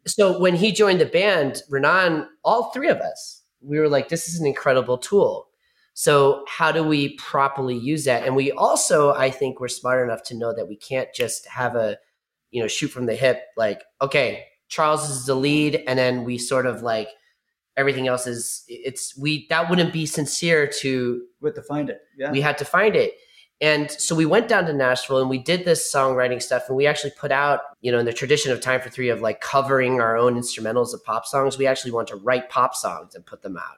so when he joined the band, Ranaan, all three of us, we were like, this is an incredible tool. So how do we properly use that? And we also, I think, we're smart enough to know that we can't just have a, you know, shoot from the hip. Like, okay, Charles is the lead, and then we sort of like everything else is. It's we that wouldn't be sincere to We have to find it. Yeah. we had to find it. And so we went down to Nashville and we did this songwriting stuff. And we actually put out, you know, in the tradition of Time for Three of like covering our own instrumentals of pop songs, we actually want to write pop songs and put them out.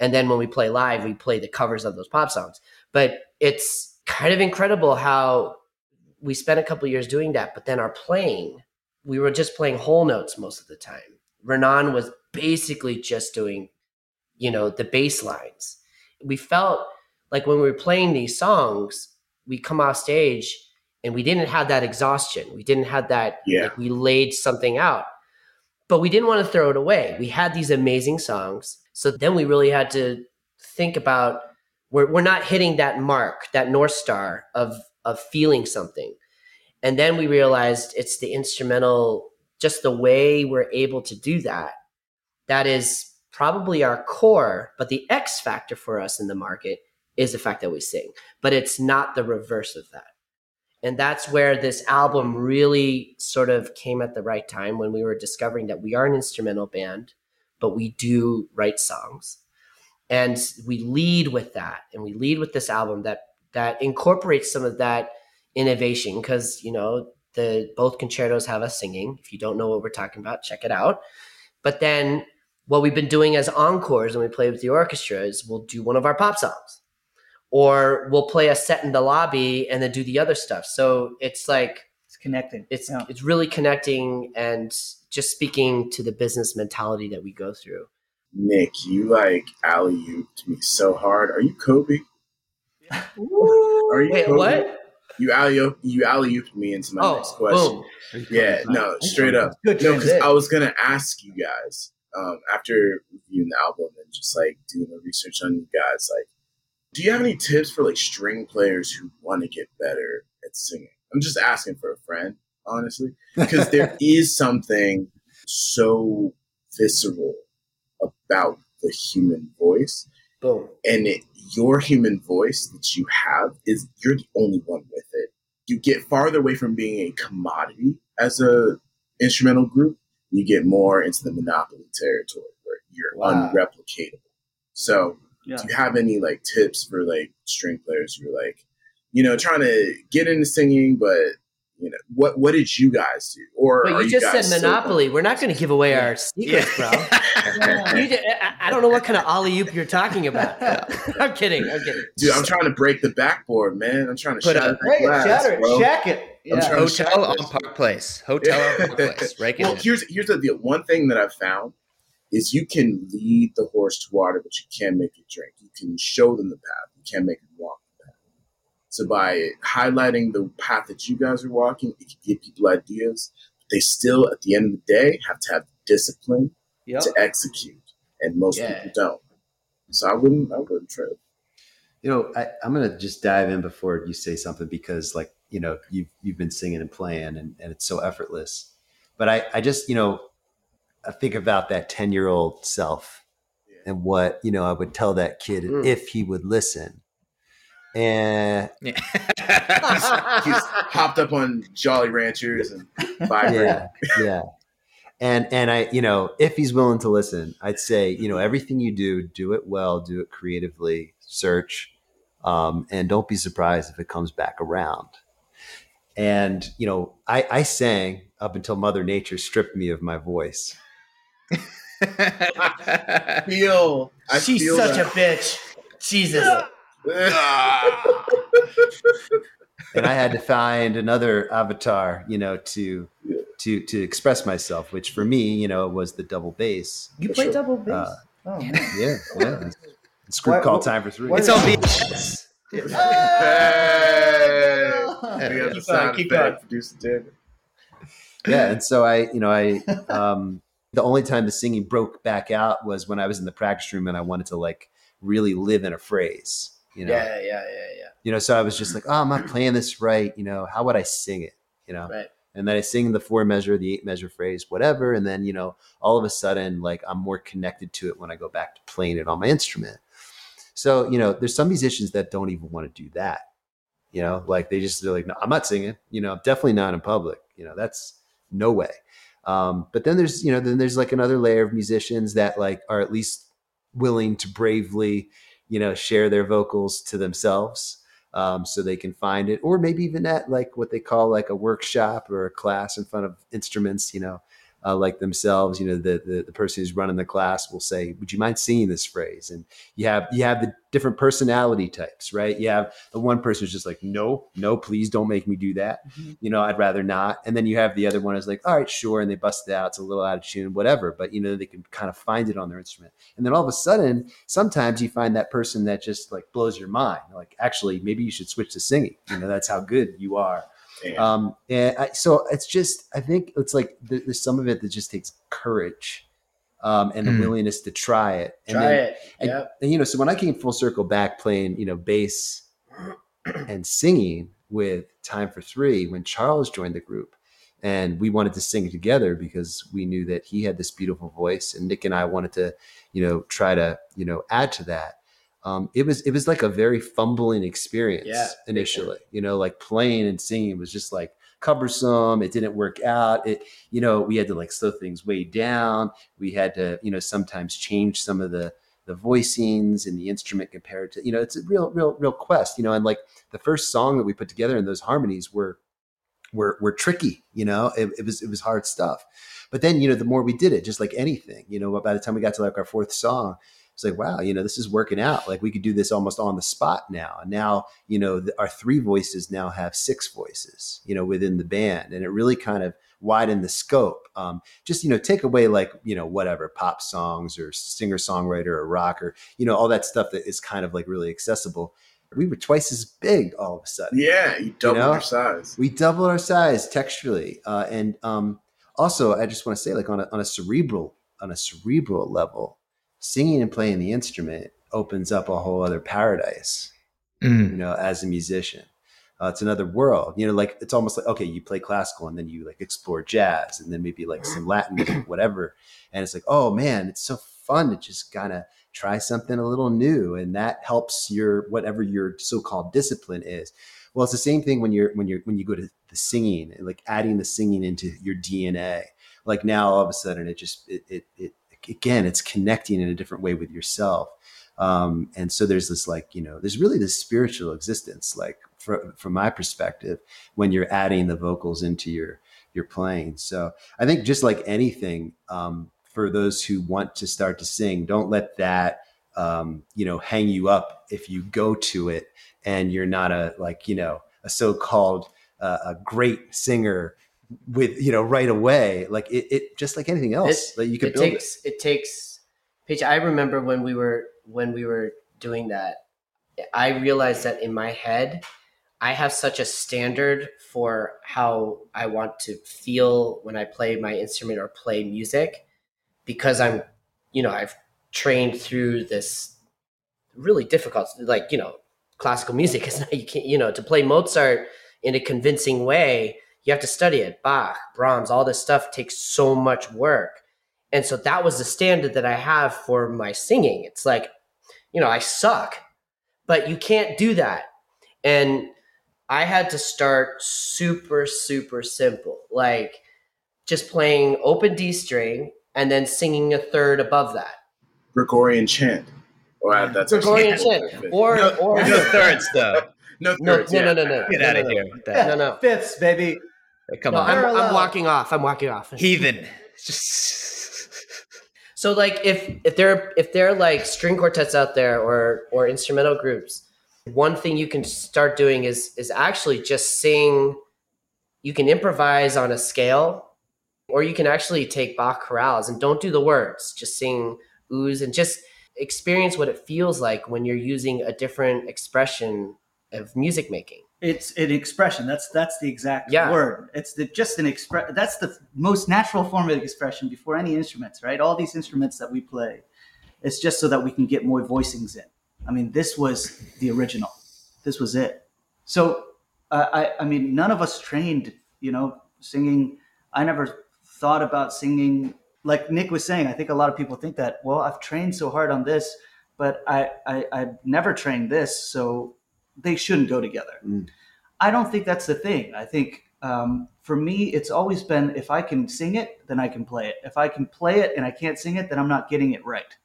And then when we play live, we play the covers of those pop songs. But it's kind of incredible how we spent a couple years doing that. But then our playing, we were just playing whole notes most of the time. Ranaan was basically just doing, you know, the bass lines. We felt like when we were playing these songs, we come off stage and we didn't have that exhaustion. We didn't have that, Yeah. like we laid something out, but we didn't want to throw it away. We had these amazing songs. So then we really had to think about we're, we're not hitting that mark, that North Star of, of feeling something. And then we realized it's the instrumental, just the way we're able to do that. That is probably our core, but the X factor for us in the market is the fact that we sing, but it's not the reverse of that. And that's where this album really sort of came at the right time when we were discovering that we are an instrumental band, but we do write songs. And we lead with that. And we lead with this album that that incorporates some of that innovation because, you know, the both concertos have us singing. If you don't know what we're talking about, check it out. But then what we've been doing as encores when we play with the orchestra is we'll do one of our pop songs or we'll play a set in the lobby and then do the other stuff. So it's like It's connecting. it's Yeah. it's really connecting and just speaking to the business mentality that we go through. Nick, you like alley ooped me so hard. Are you Kobe? Are you Wait, Kobe? what? You alley you alley ooped me into my Oh, next question. boom. Yeah, no, straight up. No, because. I was gonna ask you guys um, after reviewing the album and just like doing the research on you guys, like, do you have any tips for like string players who want to get better at singing? I'm just asking for a friend, honestly, [laughs] because there is something so visceral about the human voice, Boom. and it, your human voice that you have is you're the only one with it. You get farther away from being a commodity as a instrumental group. You get more into the monopoly territory where you're Wow. unreplicatable. So, Yeah. do you have any like tips for like string players who are like, you know, trying to get into singing, but you know, what what did you guys do? Or But are you just guys said Monopoly. We're not going to give away our secrets, bro. [laughs] [laughs] You ju- I I don't know what kind of alley oop you're talking about. [laughs] I'm kidding. I'm kidding. Dude, I'm trying to break the backboard, man. I'm trying to Put shatter a- that Break it, shatter it, bro. shack it. I'm Yeah. trying to Hotel on. Park Place. Hotel on Park [laughs] Place. Break it Well, in. here's here's the deal. One thing that I've found is you can lead the horse to water, but you can't make it drink. You can show them the path. You can't make them walk the path. So by highlighting the path that you guys are walking, it can give people ideas. But they still, at the end of the day, have to have discipline Yep. to execute, and most Yeah. people don't. So I wouldn't. I wouldn't trip. You know, I, I'm gonna just dive in before you say something because, like, you know, you've you've been singing and playing, and, and it's so effortless. But I, I just, you know, I think about that ten year old self and what you know I would tell that kid Mm. if he would listen. And [laughs] He's Yeah. hopped up on Jolly Ranchers and vibrating. yeah, yeah. And and I, you know, if he's willing to listen, I'd say, you know, everything you do, do it well, do it creatively, search, um, and don't be surprised if it comes back around. And you know, I, I sang up until Mother Nature stripped me of my voice. [laughs] Feel. I She's feel such that. a bitch. Jesus. [laughs] and I had to find another avatar, you know, to Yeah. to to express myself, which for me, you know, was the double bass. You play sure. double bass? Uh, oh, man. Yeah, yeah. It's group Why- call wh- time for three. why it's on VHS. Hey! We the sound keep effect, producer David. yeah, and so I, you know, I [laughs] um, the only time the singing broke back out was when I was in the practice room and I wanted to like really live in a phrase. You know, Yeah, yeah, yeah, yeah. you know, so I was just like, oh, I'm not playing this right. You know, how would I sing it? You know, Right. and then I sing the four measure, the eight measure phrase, whatever. And then, you know, all of a sudden, like I'm more connected to it when I go back to playing it on my instrument. So, you know, there's some musicians that don't even want to do that. You know, like they just, they're like, no, I'm not singing, you know, definitely not in public. You know, that's no way. Um, but then there's, you know, then there's like another layer of musicians that like are at least willing to bravely, you know, share their vocals to themselves um, so they can find it, or maybe even at like what they call like a workshop or a class in front of instruments, you know, uh, like themselves. You know, the, the the person who's running the class will say, "Would you mind singing this phrase?" And you have you have the different personality types, right? You have the one person who's just like, "No, no, please don't make me do that." You know, I'd rather not. And then you have the other one who's like, "All right, sure," and they bust it out. It's a little out of tune, whatever. But you know, they can kind of find it on their instrument. And then all of a sudden, sometimes you find that person that just like blows your mind. Like, actually, maybe you should switch to singing. You know, that's how good you are. Damn. Um, and I, so it's just, I think it's like there- there's some of it that just takes courage um, and the Mm. willingness to try it. And Try then- it. and, Yep. and, you know, so when I came full circle back playing, you know, bass and singing with Time for Three, when Charles joined the group, and we wanted to sing together because we knew that he had this beautiful voice, and Nick and I wanted to, you know, try to, you know, add to that. Um, it was it was like a very fumbling experience Yeah, initially. You know, like playing and singing was just like cumbersome. It didn't work out. It, you know, we had to like slow things way down. We had to, you know, sometimes change some of the the voicings and the instrument compared to, you know, it's a real, real, real quest, you know, and like the first song that we put together in those harmonies were were were tricky, you know, it, it was it was hard stuff. But then, you know, the more we did it, just like anything, you know, by the time we got to like our fourth song, it's like, wow, you know, this is working out. Like we could do this almost on the spot now. And now, you know, the, our three voices now have six voices, you know, within the band, and it really kind of widened the scope. Um, just you know, take away like you know whatever pop songs or singer songwriter or rock or you know, all that stuff that is kind of like really accessible. We were twice as big all of a sudden yeah, you doubled know? your size. we doubled our size texturally uh, and um, also i just want to say like on a, on a cerebral on a cerebral level singing and playing the instrument opens up a whole other paradise Mm. you know as a musician. Uh, it's another world you know like it's almost like okay you play classical and then you like explore jazz and then maybe like some latin music [clears throat] whatever. And it's like oh man it's so fun to just kind of try something a little new and that helps your whatever your so-called discipline is. Well it's the same thing when you're when you're when you go to the singing and like adding the singing into your dna like now all of a sudden it just it it, it again it's connecting in a different way with yourself. Um, and so there's this like you know there's really this spiritual existence like fr- from my perspective when you're adding the vocals into your your playing. So i think just like anything um, for those who want to start to sing don't let that um, you know hang you up if you go to it and you're not a like you know a so-called uh, a great singer with you know right away like it, it just like anything else that you could it build takes it. takes Paige, I remember when we were when we were doing that, I realized that in my head, I have such a standard for how I want to feel when I play my instrument or play music because I'm you know, I've trained through this really difficult like, you know, classical music is [laughs] not you can't you know, to play Mozart in a convincing way, you have to study it. Bach, Brahms, all this stuff takes so much work. And so that was the standard that I have for my singing. It's like, you know, I suck, but you can't do that. And I had to start super, super simple, like just playing open D string and then singing a third above that. Gregorian chant. Well, that's Gregorian chant. Or, No, or No thirds though. [laughs] no, no, thirds, no, yeah. no, no, no. Get no, out no, of no. here with that. No, no. Fifths, baby. Come No, on. I'm, I'm walking off. I'm walking off. Heathen. Just [laughs] So like if if there if there are like string quartets out there or or instrumental groups, one thing you can start doing is is actually just sing. You can improvise on a scale, or you can actually take Bach chorales and don't do the words. Just sing ooze and just experience what it feels like when you're using a different expression of music making. It's an expression. That's that's the exact Yeah. word. It's the, just an express. That's the most natural form of expression before any instruments, right? All these instruments that we play, it's just so that we can get more voicings in. I mean, this was the original. This was it. So, uh, I I mean, none of us trained, you know, singing. I never thought about singing like Nick was saying. I think a lot of people think that. Well, I've trained so hard on this, but I I I've never trained this, so they shouldn't go together. Mm. I don't think that's the thing. I think um, for me, it's always been if I can sing it, then I can play it. If I can play it and I can't sing it, then I'm not getting it right.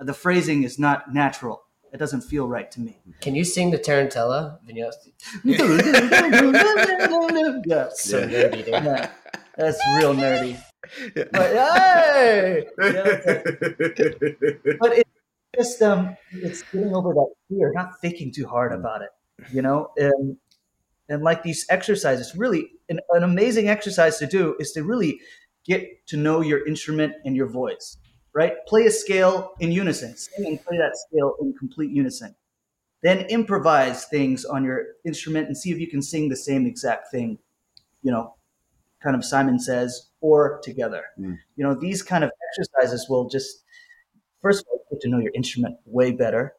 The phrasing is not natural. It doesn't feel right to me. Can you sing the Tarantella? Vigneault? [laughs] yeah, So Yeah. nerdy, dude. yeah, that's real nerdy. [laughs] But hey, [laughs] but it's just um, it's getting over that fear, not thinking too hard about it, you know. And and like these exercises, really, an, an amazing exercise to do is to really get to know your instrument and your voice. Right, play a scale in unison, sing and play that scale in complete unison. Then improvise things on your instrument and see if you can sing the same exact thing, you know, kind of Simon says, or together. Mm. You know, these kind of exercises will just, first of all, you get to know your instrument way better.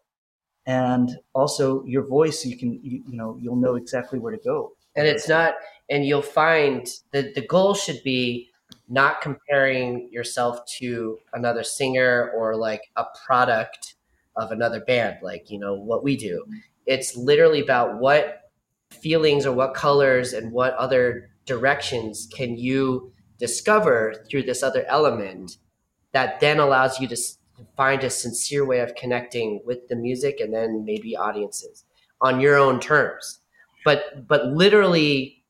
And also your voice, you can, you, you know, you'll know exactly where to go. and it's not and you'll find that the goal should be not comparing yourself to another singer or like a product of another band like you know what we do it's literally about what feelings or what colors and what other directions can you discover through this other element that then allows you to find a sincere way of connecting with the music and then maybe audiences on your own terms. But but literally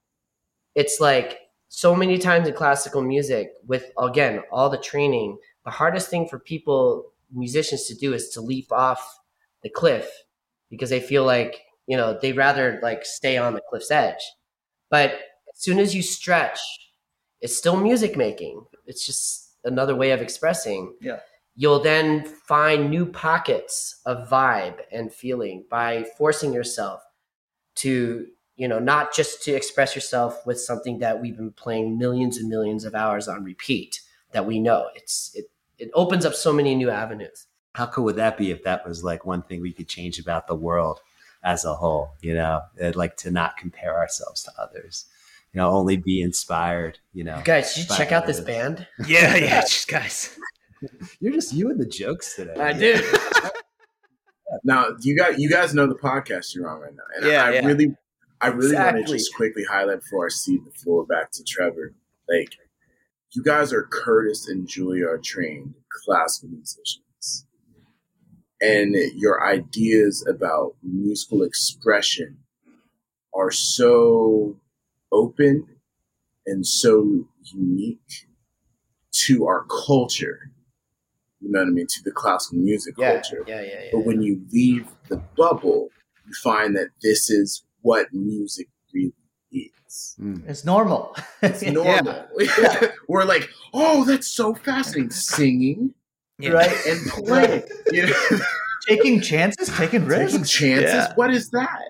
it's like so many times in classical music with again all the training the hardest thing for people musicians to do is to leap off the cliff because they feel like you know they'd rather like stay on the cliff's edge. But as soon as you stretch it's still music making. It's just another way of expressing. Yeah. You'll then find new pockets of vibe and feeling by forcing yourself to you know not just to express yourself with something that we've been playing millions and millions of hours on repeat that we know it's it it opens up so many new avenues How cool would that be if that was like one thing we could change about the world as a whole? You know, I'd like to not compare ourselves to others. You know, only be inspired. You know, guys you should By check out this band yeah, yeah, [laughs] just guys. [laughs] you're just you and the jokes today. i did [laughs] Now you got you guys know the podcast you're on right now, and Yeah, I yeah. really, I really want to just quickly highlight before I cede the floor back to Trevor. Like, you guys are Curtis and Juilliard trained classical musicians, and your ideas about musical expression are so open and so unique to our culture. You know what I mean? To the classical music yeah culture. yeah yeah yeah But when you leave the bubble, you find that this is what music really is. Mm. It's normal. [laughs] It's normal. [laughs] We're like, oh, that's so fascinating. Singing Yeah. right? and playing. [laughs] You know, Taking chances, taking risks. taking chances. Yeah. What is that?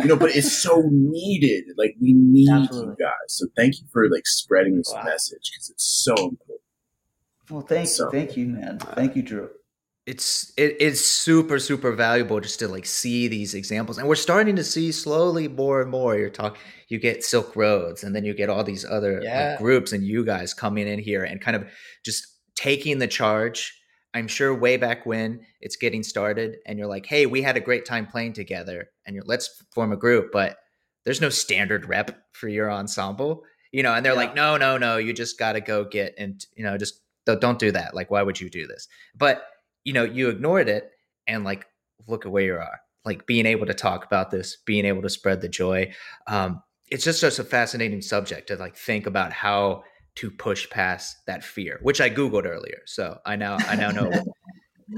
You know, but it's so needed. Like we need Absolutely. you guys. So thank you for like spreading this Wow. message because it's so important. Well, thank So- you, thank you, man. Uh, thank you, Drew. it's it, it's super super valuable just to like see these examples and we're starting to see slowly more and more you're talking you get silk roads and then you get all these other like, groups and you guys coming in here and kind of just taking the charge i'm sure way back when it's getting started and you're like hey we had a great time playing together and you're let's form a group but there's no standard rep for your ensemble you know and they're Yeah. like no no no you just got to go get and you know just don't- don't do that like why would you do this but you know you ignored it and like look at where you are like being able to talk about this being able to spread the joy um it's just such a fascinating subject to like think about how to push past that fear which i googled earlier so i now i now know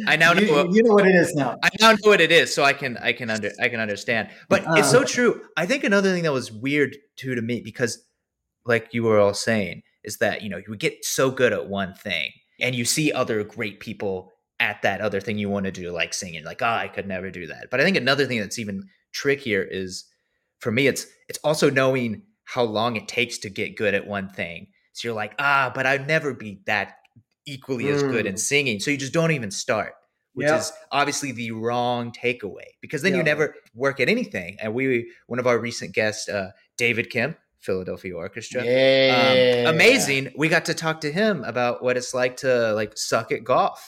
i now know You, you know what it is now. I now know what it is, so I can I can under I can understand. But it's so Uh. true. I think another thing that was weird too to me because, like you were all saying, is that you know you get so good at one thing, and you see other great people at that other thing you want to do, like singing. Like, oh, I could never do that. But I think another thing that's even trickier is for me, it's it's also knowing how long it takes to get good at one thing. So you're like, ah, but I'd never be that equally as good in Mm. singing. So you just don't even start, which Yeah. is obviously the wrong takeaway because then Yeah. you never work at anything. And we, one of our recent guests, uh, David Kim, Philadelphia Orchestra, Yeah. um, amazing. We got to talk to him about what it's like to like suck at golf,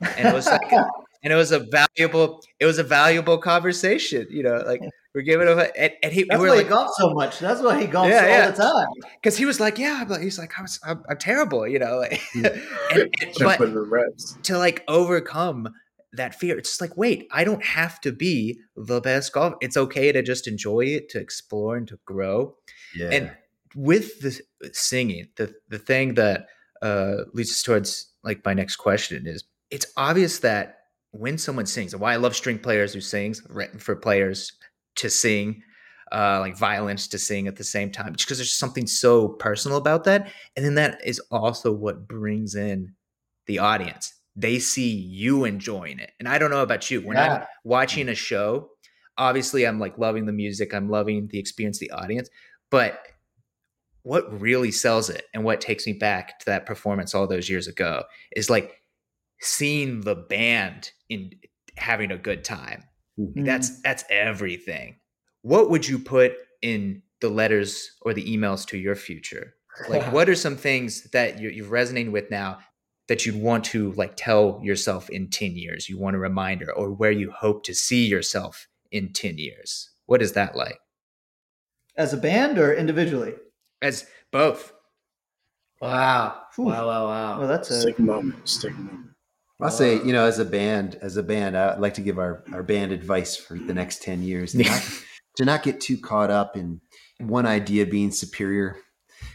and it was like, [laughs] and it was a valuable, it was a valuable conversation. You know, like we're giving him, a, and, and he, That's we why were he like, golfs so much. That's why he golfs Yeah, all yeah. the time. because he was like, yeah, but he's like, I was, I'm, I'm terrible, you know, like, [laughs] and, and- but put in the reps. to like overcome that fear, it's just like, wait, I don't have to be the best golf. It's okay to just enjoy it, to explore and to grow. Yeah. And with the singing, the the thing that uh, leads us towards like my next question is, it's obvious that when someone sings, and why I love string players who sings, written for players to sing, uh, like violins to sing at the same time, just because there's something so personal about that, and then that is also what brings in the audience. They see you enjoying it, and I don't know about you. When I'm watching a show, obviously I'm like loving the music, I'm loving the experience, the audience, but what really sells it and what takes me back to that performance all those years ago is like seeing the band in having a good time. Like, That's that's everything. What would you put in the letters or the emails to your future? Like, [laughs] what are some things that you're, you're resonating with now that you'd want to like tell yourself in 10 years? You want a reminder or where you hope to see yourself in 10 years? What is that like? As a band or individually? As both. Wow. Whew. Wow, wow, wow. Well, that's a take a moment. Just take a moment. I'll say, you know, as a band, as a band, I'd like to give our, our band advice for the next 10 years to not, [laughs] to not get too caught up in one idea being superior.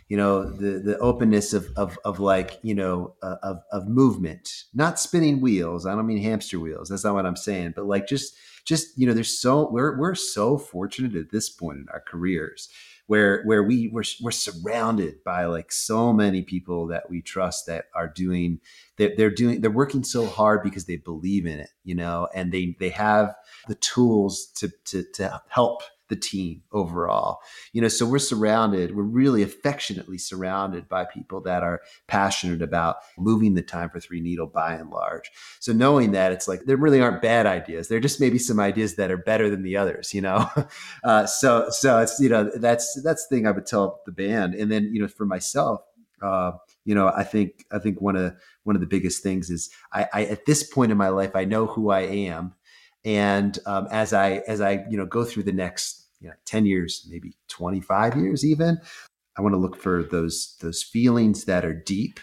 You know, the, the openness of, of, of like, you know, uh, of, of movement, not spinning wheels. I don't mean hamster wheels. That's not what I'm saying, but like just, just, you know, there's so, we're, we're so fortunate at this point in our careers where where we we're, we're surrounded by like so many people that we trust that are doing they're, they're doing they're working so hard because they believe in it you know and they they have the tools to to to help the team overall. You know so we're surrounded we're really affectionately surrounded by people that are passionate about moving the time for three needle by and large. So knowing that it's like there really aren't bad ideas. There just maybe some ideas that are better than the others you know? [laughs] Uh, so so it's you know that's that's the thing i would tell the band. And then you know for myself uh, you know i think i think one of one of the biggest things is I, I at this point in my life i know who i am and um, as i as i you know go through the next you know 10 years maybe 25 years even i want to look for those those feelings that are deep.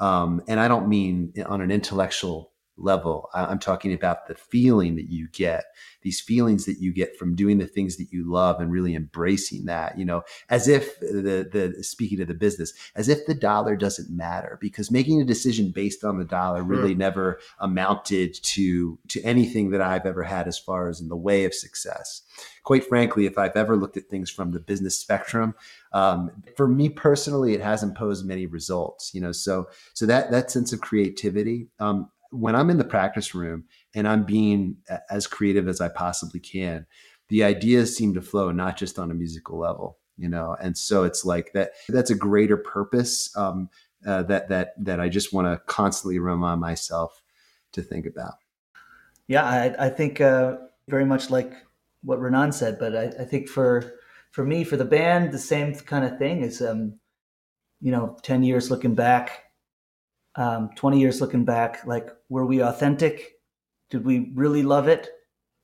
Um, and i don't mean on an intellectual level. I'm talking about the feeling that you get these feelings that you get from doing the things that you love and really embracing that you know as if the the speaking of the business as if the dollar doesn't matter because making a decision based on the dollar really never amounted to to anything that I've ever had as far as in the way of success. Quite frankly if I've ever looked at things from the business spectrum um, for me personally it hasn't posed many results you know so so that that sense of creativity um, when I'm in the practice room and I'm being as creative as I possibly can, the ideas seem to flow not just on a musical level, you know. And so it's like that. That's a greater purpose um, uh, that that that I just want to constantly remind myself to think about. Yeah, I, I think uh, very much like what Ranaan said, but I, I think for for me, for the band, the same kind of thing is, um, you know, ten years looking back, um, twenty years looking back, like were we authentic? Did we really love it,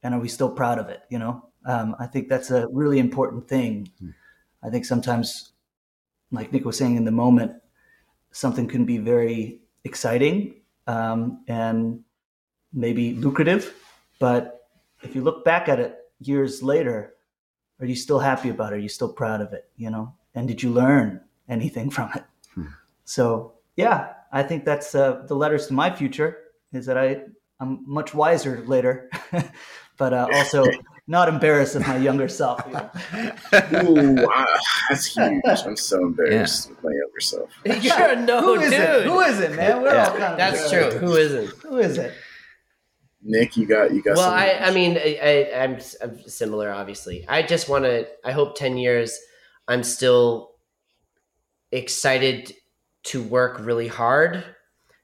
and are we still proud of it? You know, um, I think that's a really important thing. Hmm. I think sometimes, like Nick was saying in the moment, something can be very exciting um, and maybe lucrative, but if you look back at it years later, are you still happy about it? Are you still proud of it? You know, and did you learn anything [laughs] from it? Hmm. So yeah, I think that's uh, the letters to my future is that I I'm much wiser later, [laughs] but uh, also [laughs] not embarrassed of my younger self. You know? [laughs] Ooh, wow, that's huge. I'm so embarrassed with my younger self. You're no Who is dude. it? Who is it, man? We're Yeah. all kind of That's embarrassed. true. Who isn't? Who is it? Nick, you got you got. well? I, I mean I, I, I'm, I'm similar obviously i just want to i hope 10 years i'm still excited to work really hard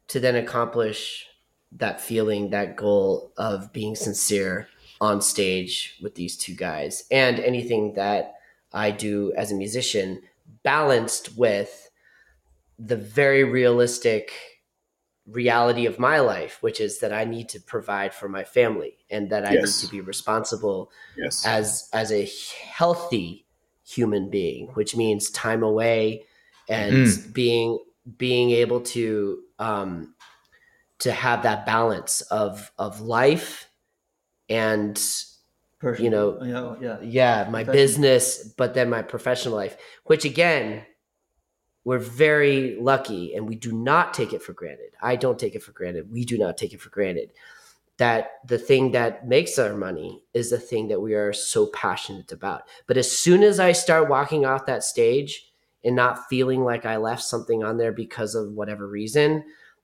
to then accomplish that feeling that goal of being sincere on stage with these two guys and anything that i do as a musician balanced with the very realistic reality of my life, which is that I need to provide for my family and that I Yes. need to be responsible yes, as as a healthy human being, which means time away and being being able to um, to have that balance of of life and Person- You know, yeah, yeah. yeah my business but then my professional life which again we're very lucky and we do not take it for granted. I don't take it for granted. We do not take it for granted. That the thing that makes our money is the thing that we are so passionate about. But as soon as i start walking off that stage and not feeling like i left something on there because of whatever reason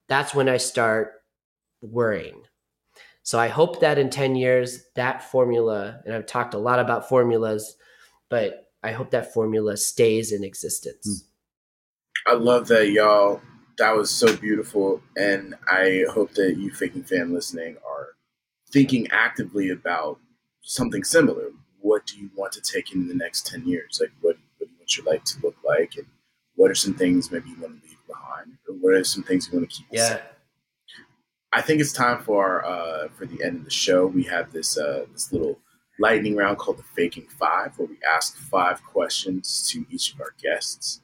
that's when i start worrying so I hope that in 10 years, that formula, and I've talked a lot about formulas, but I hope that formula stays in existence. Hmm. I love that, y'all. That was so beautiful, and I hope that you faking fan listening are thinking actively about something similar. What do you want to take in the next ten years? Like, what what you your to look like, and what are some things maybe you want to leave behind, or what are some things you want to keep? Yeah. I think it's time for uh, for the end of the show. We have this uh, this little lightning round called the Faking Five, where we ask five questions to each of our guests.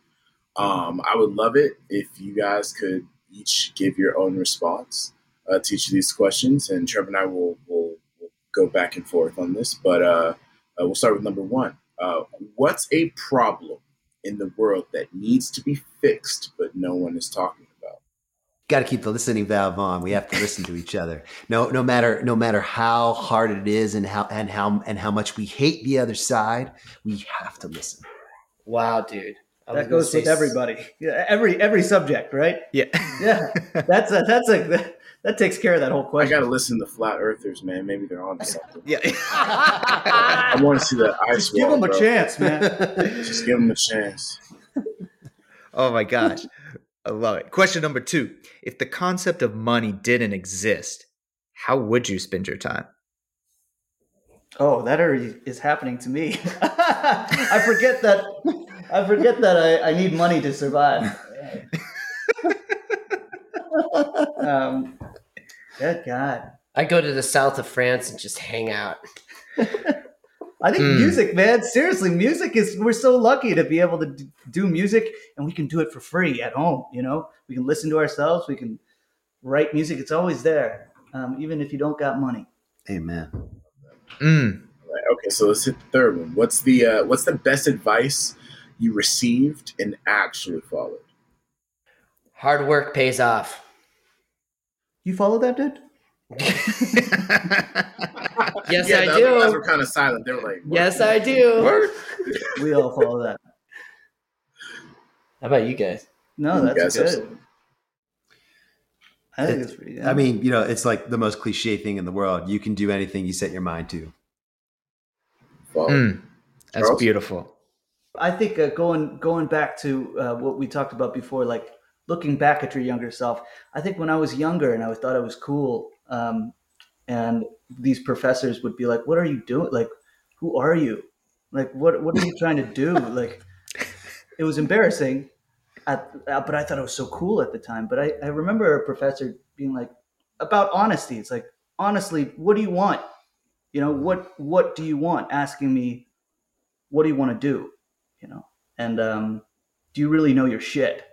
Um, I would love it if you guys could each give your own response uh, to each of these questions, and Trevor and I will will, will go back and forth on this. But uh, uh, we'll start with number one. Uh, what's a problem in the world that needs to be fixed, but no one is talking about? got to keep the listening valve on. We have to listen to each other. No, no matter no matter how hard it is and how and how and how much we hate the other side, we have to listen. Wow, dude. I That goes with everybody. Yeah, every every subject, right? Yeah. Yeah, that's a, that's a that, that takes care of that whole question. I gotta listen to flat earthers, man. Maybe they're on to something. Yeah. I want to see that ice Just give wall, them a bro. chance, man. Just give them a chance. [laughs] oh my gosh. I love it. Question number two. If the concept of money didn't exist, how would you spend your time? Oh, that already is happening to me. [laughs] I forget that. I forget that I, I need money to survive. [laughs] um, good God. I go to the south of France and just hang out. [laughs] I think Mm. music, man. Seriously, music is. We're so lucky to be able to do music, and we can do it for free at home. You know, we can listen to ourselves. We can write music. It's always there, um, even if you don't got money. Amen. Mm. Right, okay, so let's hit the third one. What's the uh, what's the best advice you received and actually followed? Hard work pays off. You follow that, dude? [laughs] Yes, yeah, I the other guys were kind of silent. They were like, what? Yes, I do. [laughs] We all follow that. How about you guys? No, You that's guys good. I think it's pretty good. I mean, you know, it's like the most cliche thing in the world. You can do anything you set your mind to. Follow. Mm. That's Charles? beautiful. I think uh, going going back to uh, what we talked about before, like looking back at your younger self. I think when I was younger and I thought I was cool, um, and these professors would be like, "What are you doing? Like, who are you? Like, what what are you trying to do?" [laughs] Like, it was embarrassing, at, but I thought it was so cool at the time. But I, I remember a professor being like about honesty. It's like, honestly, what do you want? You know, what what do you want? Asking me, what do you want to do? You know, and um, do you really know your shit?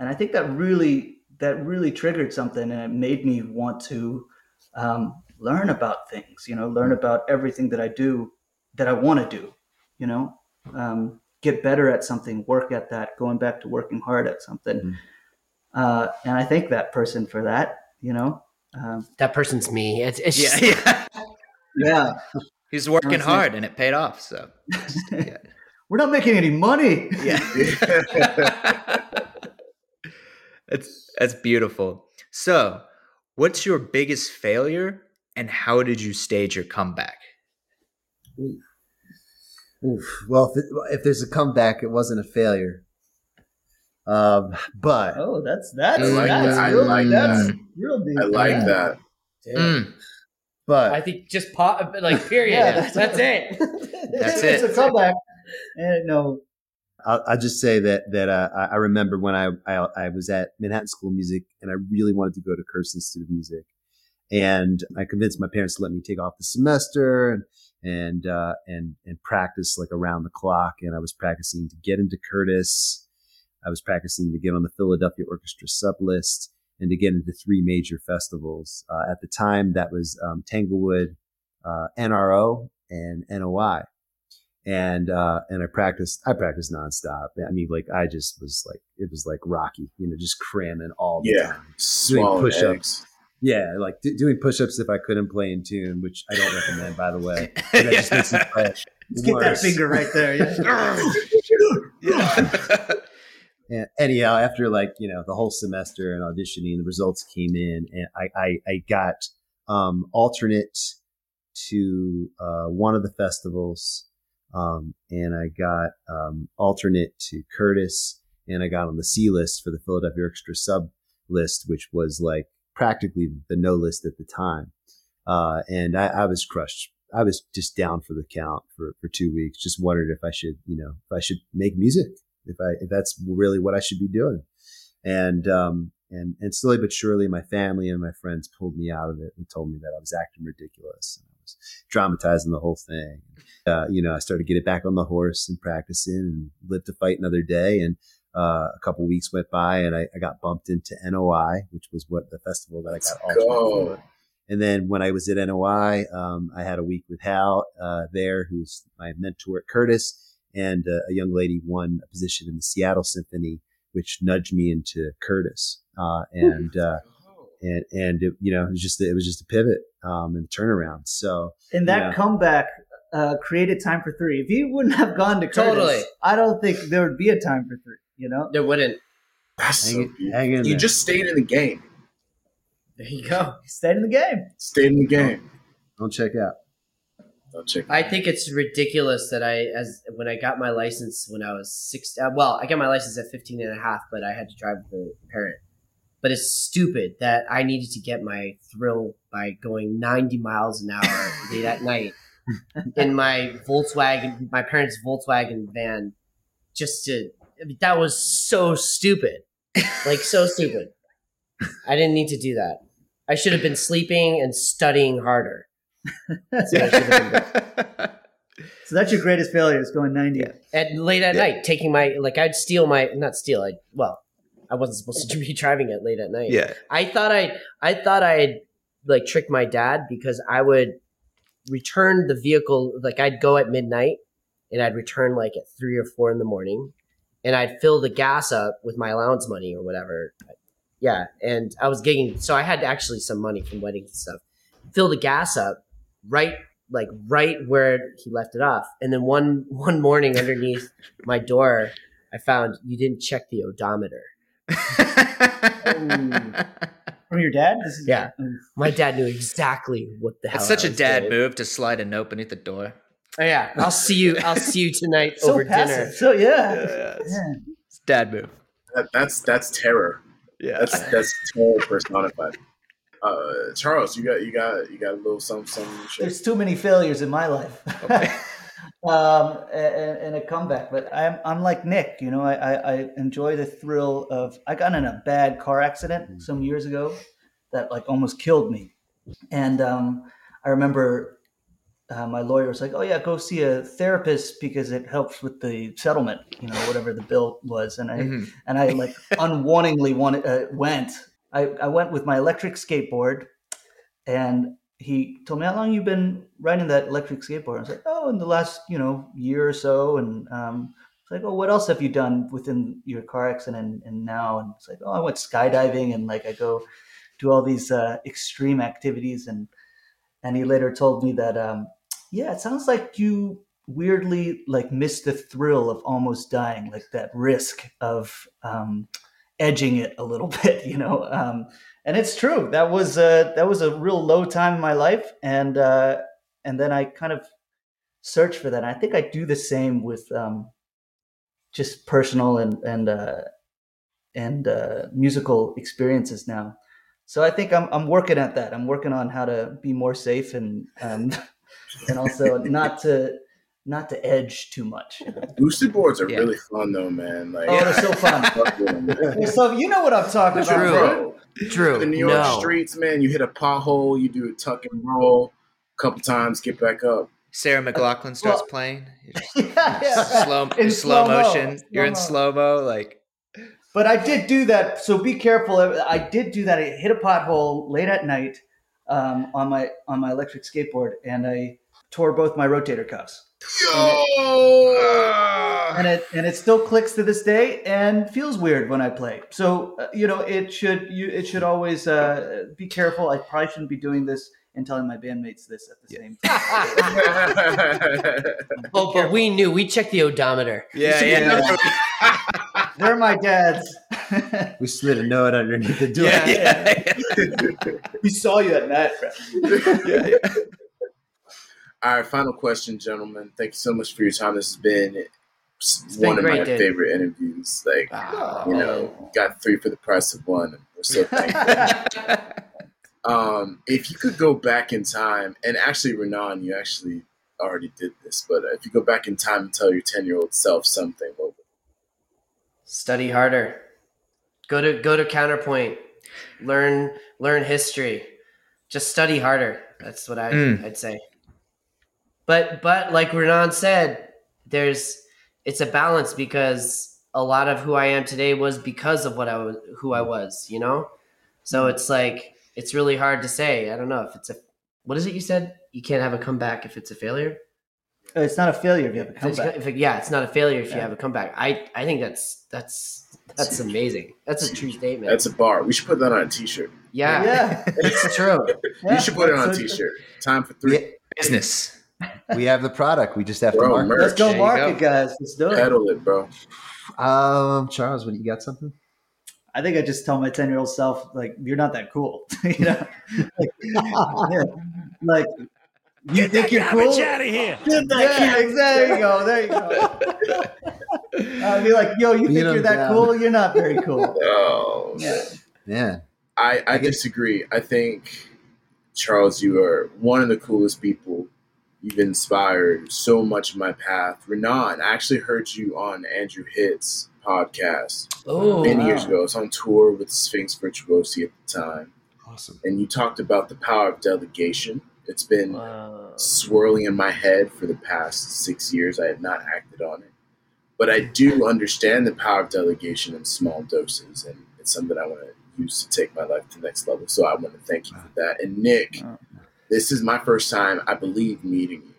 And I think that really that really triggered something, and it made me want to um, learn about things. You know, learn about everything that I do that I want to do. You know, um, get better at something, work at that, going back to working hard at something. Mhm. Uh, and I thank that person for that. You know, um, That person's me. It's, it's Yeah, just, yeah. [laughs] yeah, He's working Honestly. hard and it paid off. So, [laughs] we're not making any money. yeah. [laughs] that's that's beautiful. So, what's your biggest failure and how did you stage your comeback? Oof. Well, if, it, if there's a comeback, it wasn't a failure. Um, but Oh, that's that's I like that's that. I real, like that's that. real deep. I like Yeah. that. Mm. but I think just pop, like period. Yeah, that's, [laughs] that's- it. That's it's it. a comeback. And no, I'll, I'll just say that that uh, I remember when I, I I was at Manhattan School of Music and I really wanted to go to Curtis Institute of Music, and I convinced my parents to let me take off the semester and and uh, and and practice like around the clock. And I was practicing to get into Curtis. I was practicing to get on the Philadelphia Orchestra sub list and to get into three major festivals. Uh, at the time, that was um, Tanglewood, uh, NRO, and NOI and uh and I practiced I practiced nonstop. I mean, like I just was like it was like Rocky, you know, just cramming all the Yeah. time. Swallowing push-ups. eggs. Yeah, like d- doing push-ups if I couldn't play in tune, which I don't recommend, by the way. [laughs] That just makes me play let's get that finger right there. [laughs] [laughs] Yeah. And anyhow, after like you know the whole semester and auditioning, the results came in, and I I, I got um, alternate to uh, one of the festivals, um, and I got um, alternate to Curtis, and I got on the C list for the Philadelphia Orchestra sub list, which was like practically the no list at the time, uh, and I, I was crushed. I was just down for the count for, for two weeks. Just wondered if I should, you know, if I should make music if I if that's really what I should be doing. And um and and slowly but surely, my family and my friends pulled me out of it and told me that I was acting ridiculous and I was dramatizing the whole thing. Uh, you know, I started to get it back on the horse and practicing and live to fight another day. And uh, a couple weeks went by and I, I got bumped into NOI, which was what the festival that I Let's got alternate go. And then when I was at NOI, um, I had a week with Hal uh, there, who's my mentor at Curtis and uh, a young lady won a position in the Seattle Symphony, which nudged me into Curtis. Uh, and uh, and and it, you know, it was just it was just a pivot um, and a turnaround. So And that Yeah. comeback uh, created time for three. If he wouldn't have gone to Curtis, Totally. I don't think there would be a time for three. You know, There wouldn't. That's hang, beautiful. hang in You there. just stayed in the game. There you go. stayed in the game. Stayed in the game. don't check out. I think it's ridiculous that I, as when I got my license when I was six, uh, well, I got my license at 15 and a half, but I had to drive with a parent. But it's stupid that I needed to get my thrill by going 90 miles an hour late at night [laughs] in my Volkswagen, my parents' Volkswagen van, just to, I mean, that was so stupid. Like, so stupid. I didn't need to do that. I should have been sleeping and studying harder. That's what I should have been doing. [laughs] So that's your greatest failure is going ninety. at late at Yeah. night, taking my like I'd steal my not steal. I well, I wasn't supposed to [laughs] be driving it late at night. yeah. I thought I I thought i'd like trick my dad because I would return the vehicle like I'd go at midnight and I'd return like at three or four in the morning and I'd fill the gas up with my allowance money or whatever. Yeah, and I was getting so I had actually some money from weddings and stuff. Fill the gas up right like right where he left it off. And then one [laughs] one morning underneath my door, I found you didn't check the odometer. [laughs] From your dad? This is, Yeah. [laughs] Mm. My dad knew exactly what the hell. It's such I a was dad doing. move to slide a note beneath the door. Oh, yeah, I'll see you. I'll see you tonight So over passive. dinner. So yeah. it's, Yeah. it's dad move. That, that's that's terror. Yeah. That's that's terror personified. Uh, Charles, you got you got you got a little something something. There's too many failures in my life. Okay. [laughs] um, and, and a comeback. But I'm I'm like Nick. You know, I, I, I enjoy the thrill of. I got in a bad car accident some years ago that like almost killed me, and um, I remember uh, my lawyer was like, "Oh yeah, go see a therapist because it helps with the settlement. You know, whatever the bill was." And I Mhm. and I like unwantedly wanted, uh, went. I, I went with my electric skateboard, and he told me how long you've been riding that electric skateboard. I was like, oh, in the last you know year or so, and um, it's like, oh, what else have you done within your car accident and, and now? And it's like, oh, I went skydiving and like I go do all these uh, extreme activities, and and he later told me that um, yeah, it sounds like you weirdly like missed the thrill of almost dying, like that risk of um, edging it a little [laughs] bit, you know. Um, and it's true. That was uh, that was a real low time in my life, and uh, and then I kind of searched for that. And I think I do the same with um, just personal and and uh, and uh, musical experiences now. So I think I'm I'm working at that. I'm working on how to be more safe and and [laughs] and also not to not to edge too much. [laughs] Boosted boards are Yeah. really fun though, man. Like, Oh, they're so [laughs] fun. fuck with 'em, man. So you know what I'm talking about, True. bro. Bro, True. the New York no. streets, man. You hit a pothole, you do a tuck and roll, a couple times, get back up. Sarah McLachlan starts Well- playing. [laughs] You're just Yeah, yeah. slow, In slow slow-mo. motion. You're in Slow-mo. slow mo. Like But I did do that, so be careful. I did do that. I hit a pothole late at night um, on my on my electric skateboard, and I tore both my rotator cuffs. Yo! And it and it still clicks to this day, and feels weird when I play. So uh, you know, it should you it should always uh, be careful. I probably shouldn't be doing this and telling my bandmates this at the same [laughs] time. oh, but we knew. We checked the odometer. yeah, yeah, [laughs] They're my dads. We slid a note underneath the door. yeah, yeah, [laughs] we saw you at night, Fred. yeah, yeah. All right, final question, gentlemen. Thank you so much for your time. This has been been one of great, my dude. favorite interviews. Like, Wow. you know, got three for the price of one. We're so thankful. [laughs] um, if you could go back in time, and actually, Ranaan, you actually already did this, but if you go back in time and tell your 10 year old self something, what would Study harder. Go to go to counterpoint. Learn learn history. Just study harder. That's what I Mm. I'd say. But but like Ranaan said, there's it's a balance because a lot of who I am today was because of what I was who I was, you know? So mm-hmm. it's like it's really hard to say. I don't know if it's a what is it you said? You can't have a comeback if it's a failure? Uh, it's not a failure if you have a If it's- comeback. if it- yeah, it's not a failure if you have a comeback. I I think that's that's that's amazing. That's a true statement. That's a bar. We should put that on a t shirt. yeah, Yeah. [laughs] it's true. [laughs] Yeah. you should put it on a So- t shirt. Time for three. Yeah, Business. We have the product. We just have Bro, to market. merch. Let's go market, go. guys. Let's do it. Pedal it, bro. Um, Charles, what you got something? I think I just tell my 10 year old self, like, you're not that cool. [laughs] you know? like, [laughs] yeah. like, you think you're cool? out of here. Yeah, exactly. There you go. There you go. [laughs] I'd be like, yo, you Beat think 'em you're that down. cool? You're not very cool. Oh, Yeah. Man, I, I I guess- disagree. I think, Charles, you are one of the coolest people. You've inspired so much of my path. Ranaan, I actually heard you on Andrew Hitz's podcast Oh, many wow. years ago. I was on tour with Sphinx Virtuosi at the time. awesome. And you talked about the power of delegation. It's been wow. swirling in my head for the past six years. I have not acted on it. But I do understand the power of delegation in small doses, and it's something I want to use to take my life to the next level. So I want to thank you for that. And Nick, Wow. This is my first time, I believe, meeting you.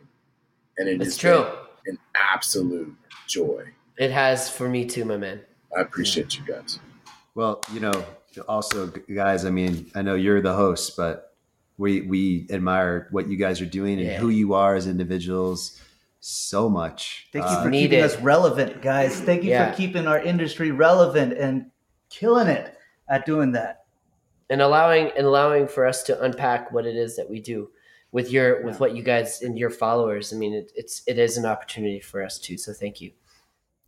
And it It's has true. an absolute joy. It has for me too, my man. I appreciate you guys. Well, you know, also, guys. I mean, I know you're the host, but we we admire what you guys are doing and Yeah. who you are as individuals so much. Thank you Uh, for Need keeping it. us relevant, guys. Thank you Yeah. for keeping our industry relevant and killing it at doing that. And allowing and allowing for us to unpack what it is that we do with your with what you guys and your followers. I mean, it, it's it is an opportunity for us too. So thank you.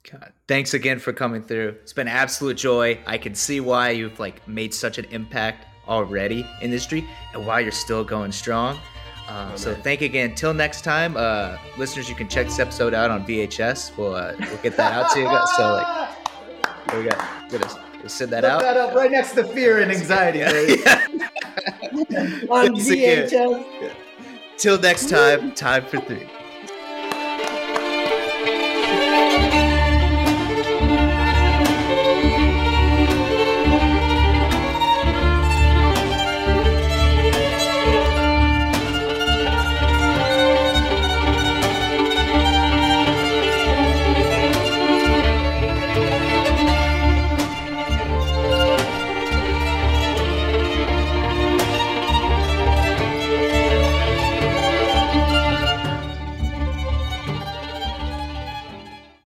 God, thanks again for coming through. It's been absolute joy. I can see why you've like made such an impact already in the industry and why you're still going strong. Uh, so thank you again. Till next time, uh, listeners, you can check this episode out on VHS. We'll uh, we'll get that out to you guys. So like, here we go. We're we'll send that Look out. that up right next to fear and anxiety. [laughs] baby. [laughs] On VHS. Till next time, time for three.